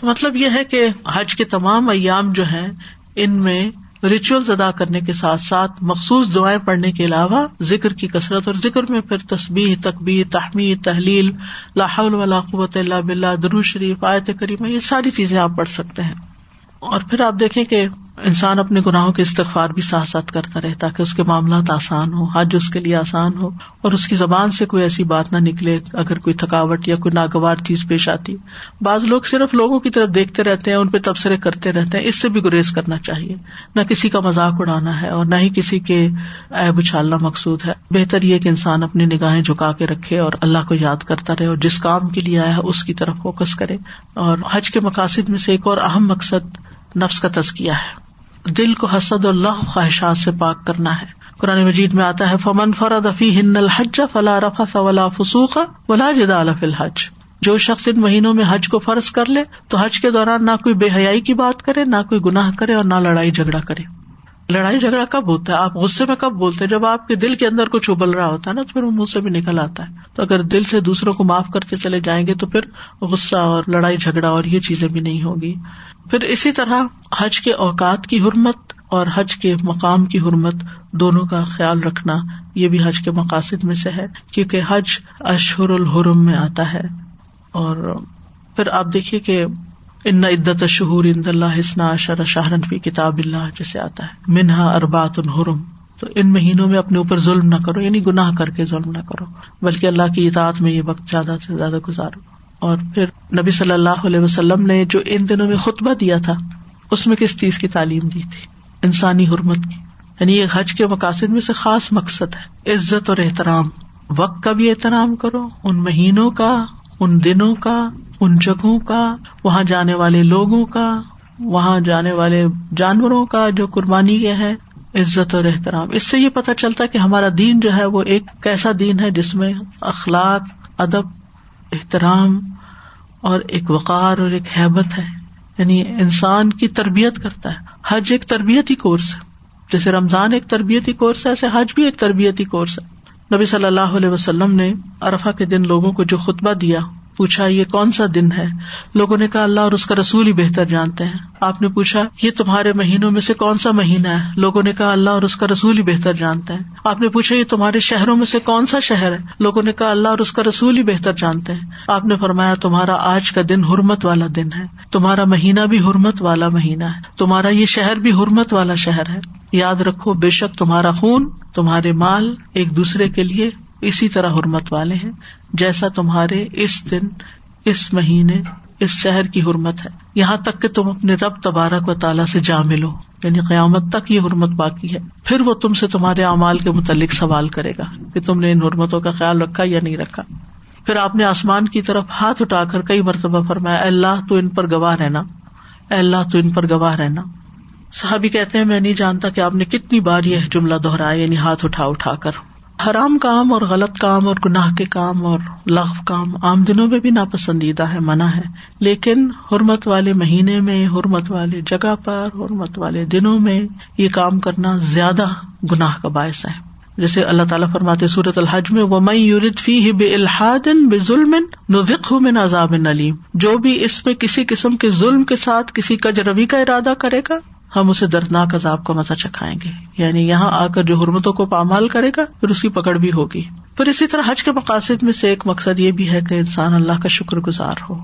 تو مطلب یہ ہے کہ حج کے تمام ایام جو ہیں، ان میں ریچولز ادا کرنے کے ساتھ ساتھ مخصوص دعائیں پڑھنے کے علاوہ ذکر کی کثرت اور ذکر میں پھر تصبیح تقبیر تحمید، تحلیل لاہول قوت اللہ بلّہ درو شریف، آیت کریمہ، یہ ساری چیزیں آپ پڑھ سکتے ہیں۔ اور پھر آپ دیکھیں کہ انسان اپنے گناہوں کے استغفار بھی ساتھ ساتھ کرتا رہے تاکہ اس کے معاملات آسان ہو حج اس کے لیے آسان ہو اور اس کی زبان سے کوئی ایسی بات نہ نکلے اگر کوئی تھکاوٹ یا کوئی ناگوار چیز پیش آتی۔ بعض لوگ صرف لوگوں کی طرف دیکھتے رہتے ہیں، ان پہ تبصرے کرتے رہتے ہیں۔ اس سے بھی گریز کرنا چاہیے۔ نہ کسی کا مذاق اڑانا ہے اور نہ ہی کسی کے ایب اچھالنا مقصود ہے۔ بہتر یہ کہ انسان اپنی نگاہیں جھکا کے رکھے اور اللہ کو یاد کرتا رہے اور جس کام کے لیے آیا ہے اس کی طرف فوکس کرے۔ اور حج کے مقاصد میں سے ایک اور اہم مقصد نفس کا تزکیہ ہے۔ دل کو حسد اللہ خواہشات سے پاک کرنا ہے۔ قرآن مجید میں آتا ہے، فمن فرد افی ہن الحج فلا رفا ولا فسوخ ولا جدال فی الحج۔ جو شخص ان مہینوں میں حج کو فرض کر لے، تو حج کے دوران نہ کوئی بے حیائی کی بات کرے، نہ کوئی گناہ کرے اور نہ لڑائی جھگڑا کرے۔ لڑائی جھگڑا کب ہوتا ہے؟ آپ غصے میں کب بولتے ہیں؟ جب آپ کے دل کے اندر کچھ ابل رہا ہوتا ہے نا، تو پھر وہ منہ سے بھی نکل آتا ہے۔ تو اگر دل سے دوسروں کو معاف کر کے چلے جائیں گے تو پھر غصہ اور لڑائی جھگڑا اور یہ چیزیں بھی نہیں ہوگی۔ پھر اسی طرح حج کے اوقات کی حرمت اور حج کے مقام کی حرمت دونوں کا خیال رکھنا یہ بھی حج کے مقاصد میں سے ہے، کیونکہ حج اشہر الحرم میں آتا ہے۔ اور پھر آپ دیکھیے کہ ان عدت شہور اند اللہ حسنا شر شاہرن فی کتاب اللہ جیسے آتا ہے۔ منہا اربات الحرم تو ان مہینوں میں اپنے اوپر ظلم نہ کرو یعنی گناہ کر کے ظلم نہ کرو۔ بلکہ اللہ کی اطاعت میں یہ وقت زیادہ سے زیادہ گزارو۔ اور پھر نبی صلی اللہ علیہ وسلم نے جو ان دنوں میں خطبہ دیا تھا، اس میں کس چیز کی تعلیم دی تھی؟ انسانی حرمت کی۔ یعنی یہ حج کے مقاصد میں سے خاص مقصد ہے۔ عزت اور احترام۔ وقت کا بھی احترام کرو، ان مہینوں کا، ان دنوں کا ان جگہوں کا، وہاں جانے والے لوگوں کا، وہاں جانے والے جانوروں کا جو قربانی یہ ہے، عزت اور احترام۔ اس سے یہ پتا چلتا کہ ہمارا دین جو ہے وہ ایک کیسا دین ہے جس میں اخلاق، ادب، احترام اور ایک وقار اور ایک حیبت ہے۔ یعنی انسان کی تربیت کرتا ہے۔ حج ایک تربیتی کورس ہے۔ جیسے رمضان ایک تربیتی کورس ہے، ایسے حج بھی ایک تربیتی کورس ہے۔ نبی صلی اللہ علیہ وسلم نے ارفا کے دن لوگوں کو جو خطبہ دیا پوچھا، یہ کون سا دن ہے؟ لوگوں نے کہا، اللہ اور اس کا رسول ہی بہتر جانتے ہیں۔ آپ نے پوچھا، یہ تمہارے مہینوں میں سے کون سا مہینہ ہے؟ لوگوں نے کہا، اللہ اور اس کا رسول ہی بہتر جانتے ہیں۔ آپ نے پوچھا، یہ تمہارے شہروں میں سے کون سا شہر ہے؟ لوگوں نے کہا، اللہ اور اس کا رسول ہی بہتر جانتے ہیں۔ آپ نے فرمایا، تمہارا آج کا دن حرمت والا دن ہے۔ تمہارا مہینہ بھی حرمت والا مہینہ ہے۔ تمہارا یہ شہر بھی حرمت والا شہر ہے۔ یاد رکھو، بے شک تمہارا خون، تمہارے مال ایک دوسرے کے لیے اسی طرح حرمت والے ہیں۔ جیسا تمہارے اس دن، اس مہینے، اس شہر کی حرمت ہے۔ یہاں تک کہ تم اپنے رب تبارک و تعالیٰ سے جا ملو یعنی قیامت تک یہ حرمت باقی ہے۔ پھر وہ تم سے تمہارے اعمال کے متعلق سوال کرے گا کہ تم نے ان حرمتوں کا خیال رکھا یا نہیں رکھا۔ پھر آپ نے آسمان کی طرف ہاتھ اٹھا کر کئی مرتبہ فرمایا اللہ تو ان پر گواہ رہنا۔ اللہ تو ان پر گواہ رہنا۔ صحابی کہتے ہیں، میں نہیں جانتا کہ آپ نے کتنی بار یہ جملہ دہرایا یعنی ہاتھ اٹھا اٹھا کر۔ حرام کام اور غلط کام اور گناہ کے کام اور لغ کام عام دنوں میں بھی ناپسندیدہ ہے، منع ہے۔ لیکن حرمت والے مہینے میں، حرمت والے جگہ پر، حرمت والے دنوں میں یہ کام کرنا زیادہ گناہ کا باعث ہے۔ جیسے اللہ تعالیٰ فرماتے صورت الحج میں وہ مئی یورت فی بے الحادن بے ظلم نوق میں نازاب نلیم جو بھی اس میں کسی قسم کے ظلم کے ساتھ کسی کج روی کا ارادہ کرے گا ہم اسے دردناک عذاب کا مزہ چکھائیں گے۔ یعنی یہاں آ کر جو حرمتوں کو پامال کرے گا، پھر اس کی پکڑ بھی ہوگی۔ پھر اسی طرح حج کے مقاصد میں سے ایک مقصد یہ بھی ہے کہ انسان اللہ کا شکر گزار ہو۔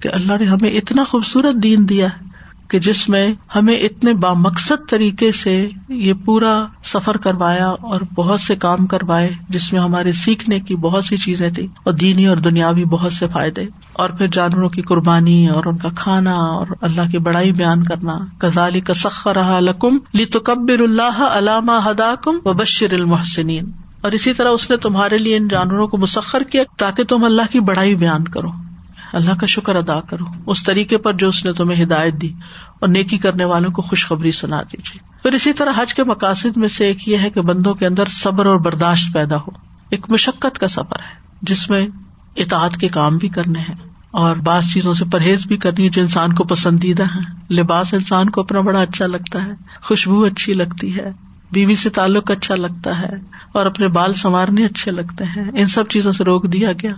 کہ اللہ نے ہمیں اتنا خوبصورت دین دیا ہے۔ کہ جس میں ہمیں اتنے بامقصد طریقے سے یہ پورا سفر کروایا اور بہت سے کام کروائے، جس میں ہمارے سیکھنے کی بہت سی چیزیں تھی اور دینی اور دنیاوی بہت سے فائدے، اور پھر جانوروں کی قربانی اور ان کا کھانا اور اللہ کی بڑائی بیان کرنا کزالی کا سخر لکم لی تو اللہ علامہ ہدا کم و بشر المحسنین۔ اور اسی طرح اس نے تمہارے لیے ان جانوروں کو مسخر کیا تاکہ تم اللہ کی بڑائی بیان کرو۔ اللہ کا شکر ادا کرو۔ اس طریقے پر جو اس نے تمہیں ہدایت دی اور نیکی کرنے والوں کو خوشخبری سنا دیجیے۔ پھر اسی طرح حج کے مقاصد میں سے ایک یہ ہے کہ بندوں کے اندر صبر اور برداشت پیدا ہو۔ ایک مشقت کا سفر ہے جس میں اطاعت کے کام بھی کرنے ہیں اور بعض چیزوں سے پرہیز بھی کرنی ہے جو انسان کو پسندیدہ ہے لباس انسان کو اپنا بڑا اچھا لگتا ہے، خوشبو اچھی لگتی ہے، بیوی سے تعلق اچھا لگتا ہے اور اپنے بال سنوارنے اچھے لگتے ہیں۔ ان سب چیزوں سے روک دیا گیا۔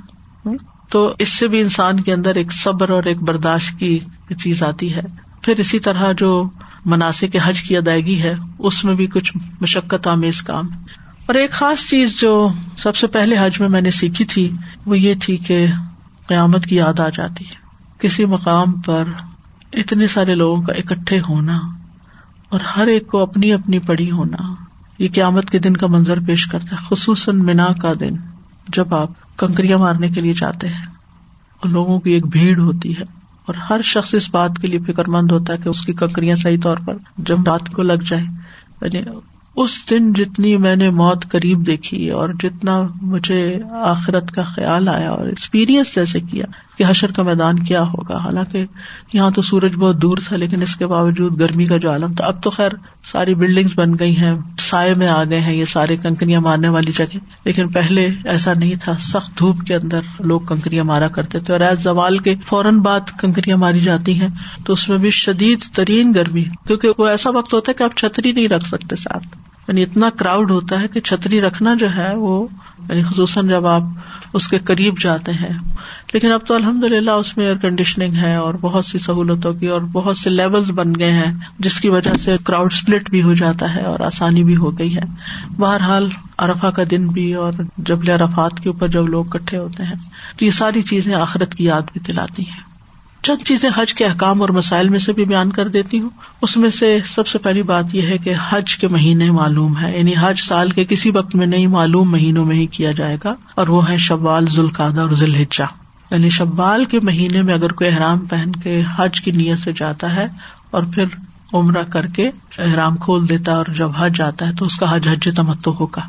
تو اس سے بھی انسان کے اندر ایک صبر اور ایک برداشت کی چیز آتی ہے۔ پھر اسی طرح جو مناسب حج کی ادائیگی ہے، اس میں بھی کچھ مشقت آمیز کام۔ اور ایک خاص چیز جو سب سے پہلے حج میں میں نے سیکھی تھی، وہ یہ تھی کہ قیامت کی یاد آ جاتی ہے۔ کسی مقام پر اتنے سارے لوگوں کا اکٹھے ہونا اور ہر ایک کو اپنی اپنی پڑی ہونا، یہ قیامت کے دن کا منظر پیش کرتا ہے، خصوصاً مینا کا دن۔ جب آپ کنکریاں مارنے کے لیے جاتے ہیں اور لوگوں کی ایک بھیڑ ہوتی ہے اور ہر شخص اس بات کے لیے فکر مند ہوتا ہے کہ اس کی کنکریاں صحیح طور پر جب رات کو لگ جائے یعنی اس دن جتنی میں نے موت قریب دیکھی اور جتنا مجھے آخرت کا خیال آیا اور ایکسپیرئنس جیسے کیا کہ حشر کا میدان کیا ہوگا؟ حالانکہ یہاں تو سورج بہت دور تھا، لیکن اس کے باوجود گرمی کا جو عالم تھا، اب تو خیر ساری بلڈنگس بن گئی ہیں، سائے میں آ گئے ہیں، یہ سارے کنکریاں مارنے والی جگہ۔ لیکن پہلے ایسا نہیں تھا۔ سخت دھوپ کے اندر لوگ کنکریاں مارا کرتے تھے، اور ایز زوال کے فوراً بعد کنکریاں ماری جاتی ہیں، تو اس میں بھی شدید ترین گرمی۔ کیونکہ وہ ایسا وقت ہوتا ہے کہ آپ چھتری نہیں رکھ سکتے ساتھ۔ یعنی اتنا کراؤڈ ہوتا ہے کہ چھتری رکھنا جو ہے، وہ یعنی خصوصاً جب آپ اس کے قریب جاتے ہیں۔ لیکن اب تو الحمد للہ اس میں ایئر کنڈیشننگ ہے اور بہت سی سہولتوں کی اور بہت سے لیولز بن گئے ہیں، جس کی وجہ سے کراؤڈ اسپلٹ بھی ہو جاتا ہے اور آسانی بھی ہو گئی ہے۔ بہرحال ارفا کا دن بھی اور جبل ارفات کے اوپر جب لوگ کٹھے ہوتے ہیں، تو یہ ساری چیزیں آخرت کی یاد بھی دلاتی ہیں۔ چند چیزیں حج کے احکام اور مسائل میں سے بھی بیان کر دیتی ہوں۔ اس میں سے سب سے پہلی بات یہ ہے کہ حج کے مہینے معلوم ہے یعنی حج سال کے کسی وقت میں نہیں، معلوم مہینوں میں ہی کیا جائے گا۔ اور وہ ہے شوال ذوالقادہ اور ذوالحجا یعنی شوال کے مہینے میں اگر کوئی احرام پہن کے حج کی نیت سے جاتا ہے اور پھر عمرہ کر کے احرام کھول دیتا ہے اور جب حج آتا ہے تو اس کا حج حج تمتو ہوگا۔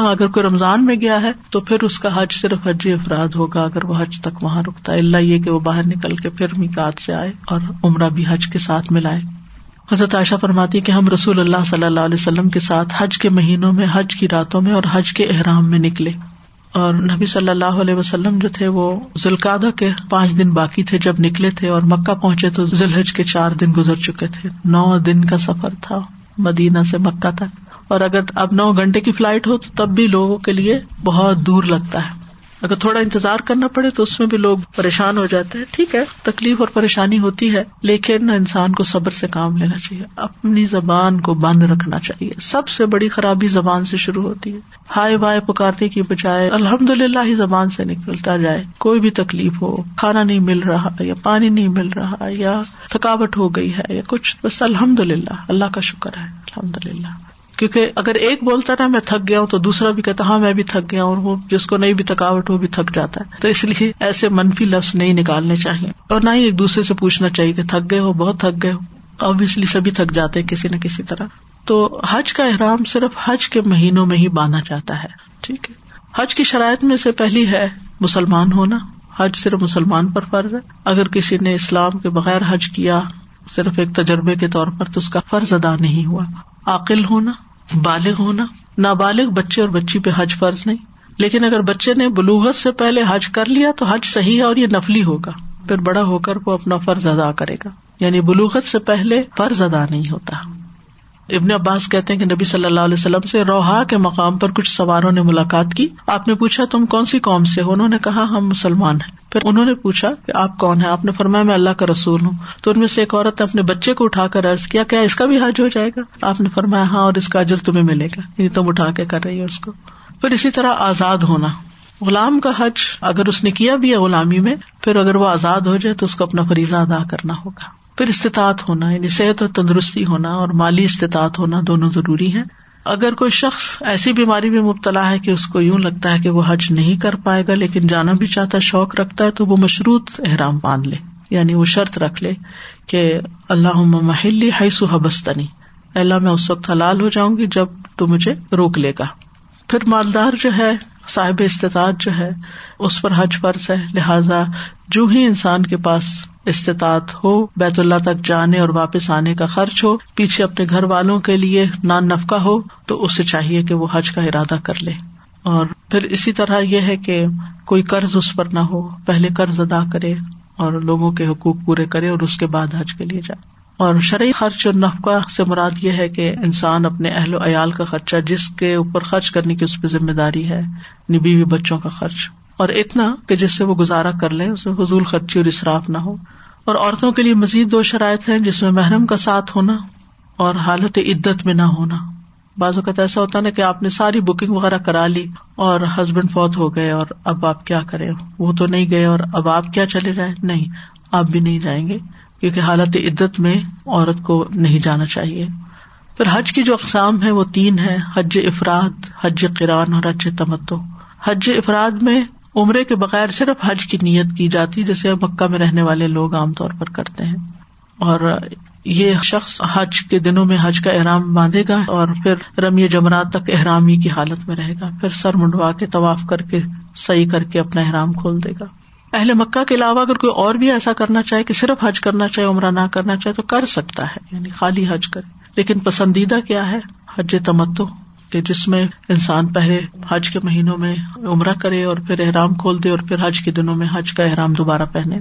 ہاں اگر کوئی رمضان میں گیا ہے تو پھر اس کا حج صرف حج افراد ہوگا، اگر وہ حج تک وہاں رکتا ہے۔ اللہ یہ کہ وہ باہر نکل کے پھر میکات سے آئے اور عمرہ بھی حج کے ساتھ ملائے۔ حضرت عائشہ فرماتی کہ ہم رسول اللہ صلی اللہ علیہ وسلم کے ساتھ حج کے مہینوں میں، حج کی راتوں میں اور حج کے احرام میں نکلے۔ اور نبی صلی اللہ علیہ وسلم جو تھے، وہ ذوالقادہ کے پانچ دن باقی تھے۔ جب نکلے تھے اور مکہ پہنچے تو ذوالحج کے چار دن گزر چکے تھے۔ نو دن کا سفر تھا مدینہ سے مکہ تک۔ اور اگر اب نو گھنٹے کی فلائٹ ہو تو تب بھی لوگوں کے لیے بہت دور لگتا ہے۔ اگر تھوڑا انتظار کرنا پڑے تو اس میں بھی لوگ پریشان ہو جاتے ہیں۔ ٹھیک ہے، تکلیف اور پریشانی ہوتی ہے، لیکن انسان کو صبر سے کام لینا چاہیے۔ اپنی زبان کو بند رکھنا چاہیے۔ سب سے بڑی خرابی زبان سے شروع ہوتی ہے۔ ہائے بائے پکارنے کی بجائے الحمد للہ ہی زبان سے نکلتا جائے۔ کوئی بھی تکلیف ہو، کھانا نہیں مل رہا یا پانی نہیں مل رہا یا تھکاوٹ ہو گئی ہے یا کچھ، بس الحمد للہ اللہ کا شکر ہے۔ الحمد للہ کیونکہ اگر ایک بولتا نا میں تھک گیا ہوں تو دوسرا بھی کہتا ہاں میں بھی تھک گیا ہوں، اور وہ جس کو نہیں بھی تھکاوٹ وہ بھی تھک جاتا ہے۔ تو اس لیے ایسے منفی لفظ نہیں نکالنے چاہیے۔ اور نہ ہی ایک دوسرے سے پوچھنا چاہیے کہ تھک گئے ہو، بہت تھک گئے ہو۔ ابویسلی سبھی تھک جاتے ہیں کسی نہ کسی طرح۔ تو حج کا احرام صرف حج کے مہینوں میں ہی باندھا جاتا ہے، ٹھیک ہے۔ حج کی شرائط میں سے پہلی ہے مسلمان ہونا۔ حج صرف مسلمان پر فرض ہے۔ اگر کسی نے اسلام کے بغیر حج کیا صرف ایک تجربے کے طور پر تو اس کا فرض ادا نہیں ہوا۔ عقل ہونا۔ بالغ ہونا، نابالغ بچے اور بچی پہ حج فرض نہیں۔ لیکن اگر بچے نے بلوغت سے پہلے حج کر لیا تو حج صحیح ہے اور یہ نفلی ہوگا۔ پھر بڑا ہو کر وہ اپنا فرض ادا کرے گا۔ یعنی بلوغت سے پہلے فرض ادا نہیں ہوتا۔ ابن عباس کہتے ہیں کہ نبی صلی اللہ علیہ وسلم سے روحا کے مقام پر کچھ سواروں نے ملاقات کی۔ آپ نے پوچھا تم کون سی قوم سے ہو؟ انہوں نے کہا ہم مسلمان ہیں۔ پھر انہوں نے پوچھا کہ آپ کون ہے آپ نے فرمایا میں اللہ کا رسول ہوں۔ تو ان میں سے ایک عورت نے اپنے بچے کو اٹھا کر ارض کیا کیا اس کا بھی حج ہو جائے گا؟ آپ نے فرمایا ہاں اور اس کا اجر تمہیں ملے گا۔ یعنی تم اٹھا کے کر رہی ہے اس کو۔ پھر اسی طرح آزاد ہونا۔ غلام کا حج اگر اس نے کیا بھی ہے غلامی میں، پھر اگر وہ آزاد ہو جائے تو اس کو اپنا فریضہ ادا کرنا ہوگا۔ پھر استطاعت ہونا یعنی صحت اور تندرستی ہونا اور مالی استطاعت ہونا دونوں ضروری ہے اگر کوئی شخص ایسی بیماری میں مبتلا ہے کہ اس کو یوں لگتا ہے کہ وہ حج نہیں کر پائے گا، لیکن جانا بھی چاہتا ہے، شوق رکھتا ہے، تو وہ مشروط احرام باندھ لے۔ یعنی وہ شرط رکھ لے کہ اللہ محلی حیث حبستنی۔ اللہ، میں اس وقت حلال ہو جاؤں گی جب تو مجھے روک لے گا۔ پھر مالدار جو ہے، صاحب استطاعت جو ہے، اس پر حج فرض ہے۔ لہذا جو ہی انسان کے پاس استطاعت ہو، بیت اللہ تک جانے اور واپس آنے کا خرچ ہو، پیچھے اپنے گھر والوں کے لیے نان نفقہ ہو، تو اسے چاہیے کہ وہ حج کا ارادہ کر لے۔ اور پھر اسی طرح یہ ہے کہ کوئی قرض اس پر نہ ہو، پہلے قرض ادا کرے اور لوگوں کے حقوق پورے کرے اور اس کے بعد حج کے لیے جائے۔ اور شرعی خرچ اور نفقہ سے مراد یہ ہے کہ انسان اپنے اہل و عیال کا خرچہ، جس کے اوپر خرچ کرنے کی اس پہ ذمہ داری ہے یعنی نبی بچوں کا خرچ۔ اور اتنا کہ جس سے وہ گزارا کر لے اس میں فضول خرچی اور اصراف نہ ہو۔ اور عورتوں کے لیے مزید دو شرائط ہیں جس میں محرم کا ساتھ ہونا اور حالت عدت میں نہ ہونا۔ بعض اوقات ایسا ہوتا نا کہ آپ نے ساری بکنگ وغیرہ کرا لی اور ہسبینڈ فوت ہو گئے اور اب آپ کیا کریں؟ وہ تو نہیں گئے اور اب آپ کیا چلے جائیں؟ نہیں، آپ بھی نہیں جائیں گے کیونکہ حالت عدت میں عورت کو نہیں جانا چاہیے۔ پھر حج کی جو اقسام ہے وہ تین ہے حج افراد، حج قرآن اور حج تمتو حج افراد میں عمرے کے بغیر صرف حج کی نیت کی جاتی، جیسے مکہ میں رہنے والے لوگ عام طور پر کرتے ہیں۔ اور یہ شخص حج کے دنوں میں حج کا احرام باندھے گا اور پھر رمی جمرات تک احرامی کی حالت میں رہے گا۔ پھر سر منڈوا کے طواف کر کے، صحیح کر کے اپنا احرام کھول دے گا۔ اہل مکہ کے علاوہ اگر کوئی اور بھی ایسا کرنا چاہے کہ صرف حج کرنا چاہے، عمرہ نہ کرنا چاہے، تو کر سکتا ہے یعنی خالی حج کرے۔ لیکن پسندیدہ کیا ہے؟ حج تمتو کہ جس میں انسان پہلے حج کے مہینوں میں عمرہ کرے اور پھر احرام کھول دے اور پھر حج کے دنوں میں حج کا احرام دوبارہ پہنے۔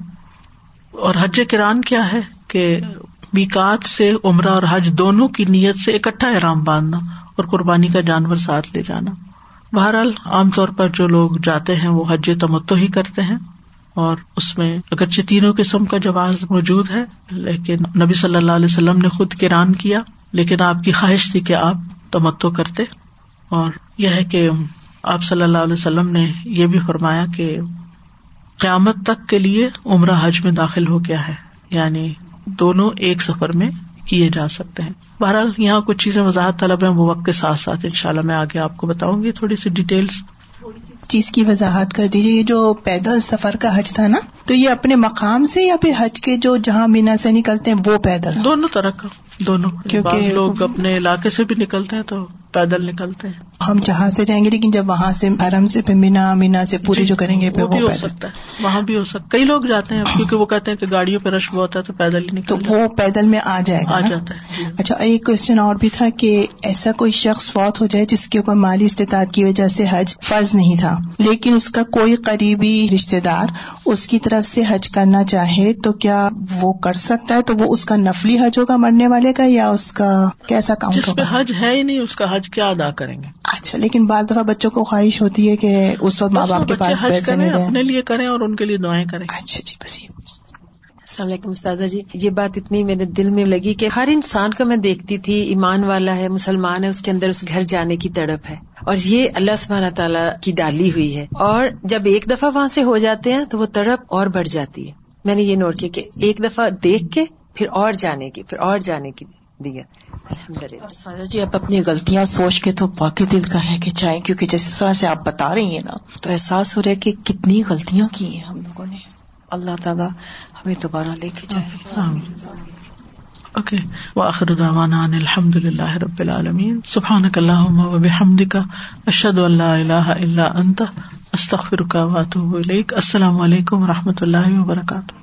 اور حج کران کیا ہے کہ بیکات سے عمرہ اور حج دونوں کی نیت سے اکٹھا احرام باندھنا اور قربانی کا جانور ساتھ لے جانا۔ بہرحال عام طور پر جو لوگ جاتے ہیں وہ حج تمتو ہی کرتے ہیں اور اس میں اگرچہ تینوں قسم کا جواز موجود ہے، لیکن نبی صلی اللہ علیہ وسلم نے خود کران کیا، لیکن آپ کی خواہش تھی کہ آپ تمتو کرتے اور یہ ہے کہ آپ صلی اللہ علیہ وسلم نے یہ بھی فرمایا کہ قیامت تک کے لیے عمرہ حج میں داخل ہو گیا ہے یعنی دونوں ایک سفر میں کیے جا سکتے ہیں۔ بہرحال یہاں کچھ چیزیں وضاحت طلب ہیں وہ وقت کے ساتھ ساتھ ان شاء اللہ میں آگے آپ کو بتاؤں گی تھوڑی سی ڈیٹیلس چیز کی وضاحت کر دیجیے یہ جو پیدل سفر کا حج تھا نا تو یہ اپنے مقام سے یا پھر حج کے جو جہاں مینا سے نکلتے ہیں وہ پیدل؟ دونوں طرح کا۔ دونوں۔ کیونکہ لوگ اپنے علاقے سے بھی نکلتے ہیں تو پیدل نکلتے ہیں۔ ہم جہاں سے جائیں گے لیکن جب وہاں سے آرام سے مینا مینا سے پوری جو کریں گے وہ ہو سکتا ہے۔ وہاں بھی ہو سکتا ہے۔ کئی لوگ جاتے ہیں کیونکہ وہ کہتے ہیں کہ گاڑیوں پہ رش بہت ہے تو پیدل ہی تو وہ پیدل میں آ جائے گا آ جاتا ہے جی۔ اچھا ایک کوشچن اور بھی تھا کہ ایسا کوئی شخص فوت ہو جائے جس کے اوپر مالی استطاعت کی وجہ سے حج فرض نہیں تھا لیکن اس کا کوئی قریبی رشتے دار اس کی طرف سے حج کرنا چاہے تو کیا وہ کر سکتا ہے؟ تو وہ اس کا نفلی حج ہوگا مرنے والے کا یا اس کا کیسا کام حج ہے ہی نہیں اس کا حج کیا ادا کریں گے؟ اچھا لیکن بعض دفعہ بچوں کو خواہش ہوتی ہے کہ اس وقت ماں باپ کے پاس پیسے اپنے لیے کریں اور ان کے لیے دعائیں کریں۔ اچھا جی بس السلام علیکم استاذہ جی یہ بات اتنی میرے دل میں لگی کہ ہر انسان کو میں دیکھتی تھی ایمان والا ہے مسلمان ہے اس کے اندر اس گھر جانے کی تڑپ ہے۔ اور یہ اللہ سبحانہ تعالیٰ کی ڈالی ہوئی ہے۔ اور جب ایک دفعہ وہاں سے ہو جاتے ہیں تو وہ تڑپ اور بڑھ جاتی ہے۔ میں نے یہ نوٹ کیا کہ ایک دفعہ دیکھ کے پھر اور جانے کی پھر اور جانے کی۔ دیا۔ سادہ جی آپ اپنی غلطیاں سوچ کے تو باقی دل کر رہ کے چاہیں کیونکہ جس طرح سے آپ بتا رہی ہیں نا تو احساس ہو رہا ہے کہ کتنی غلطیاں کی ہیں ہم لوگوں نے۔ اللہ تعالیٰ ہمیں دوبارہ لے کے جائے۔ اوکے۔ وآخر دعوانا ان الحمد للہ رب العالمین۔ سبحانک اللہم و بحمدک اشہد ان لا الہ الا انت استغفرک و اتوب الیک۔ السلام علیکم و رحمۃ اللہ وبرکاتہ۔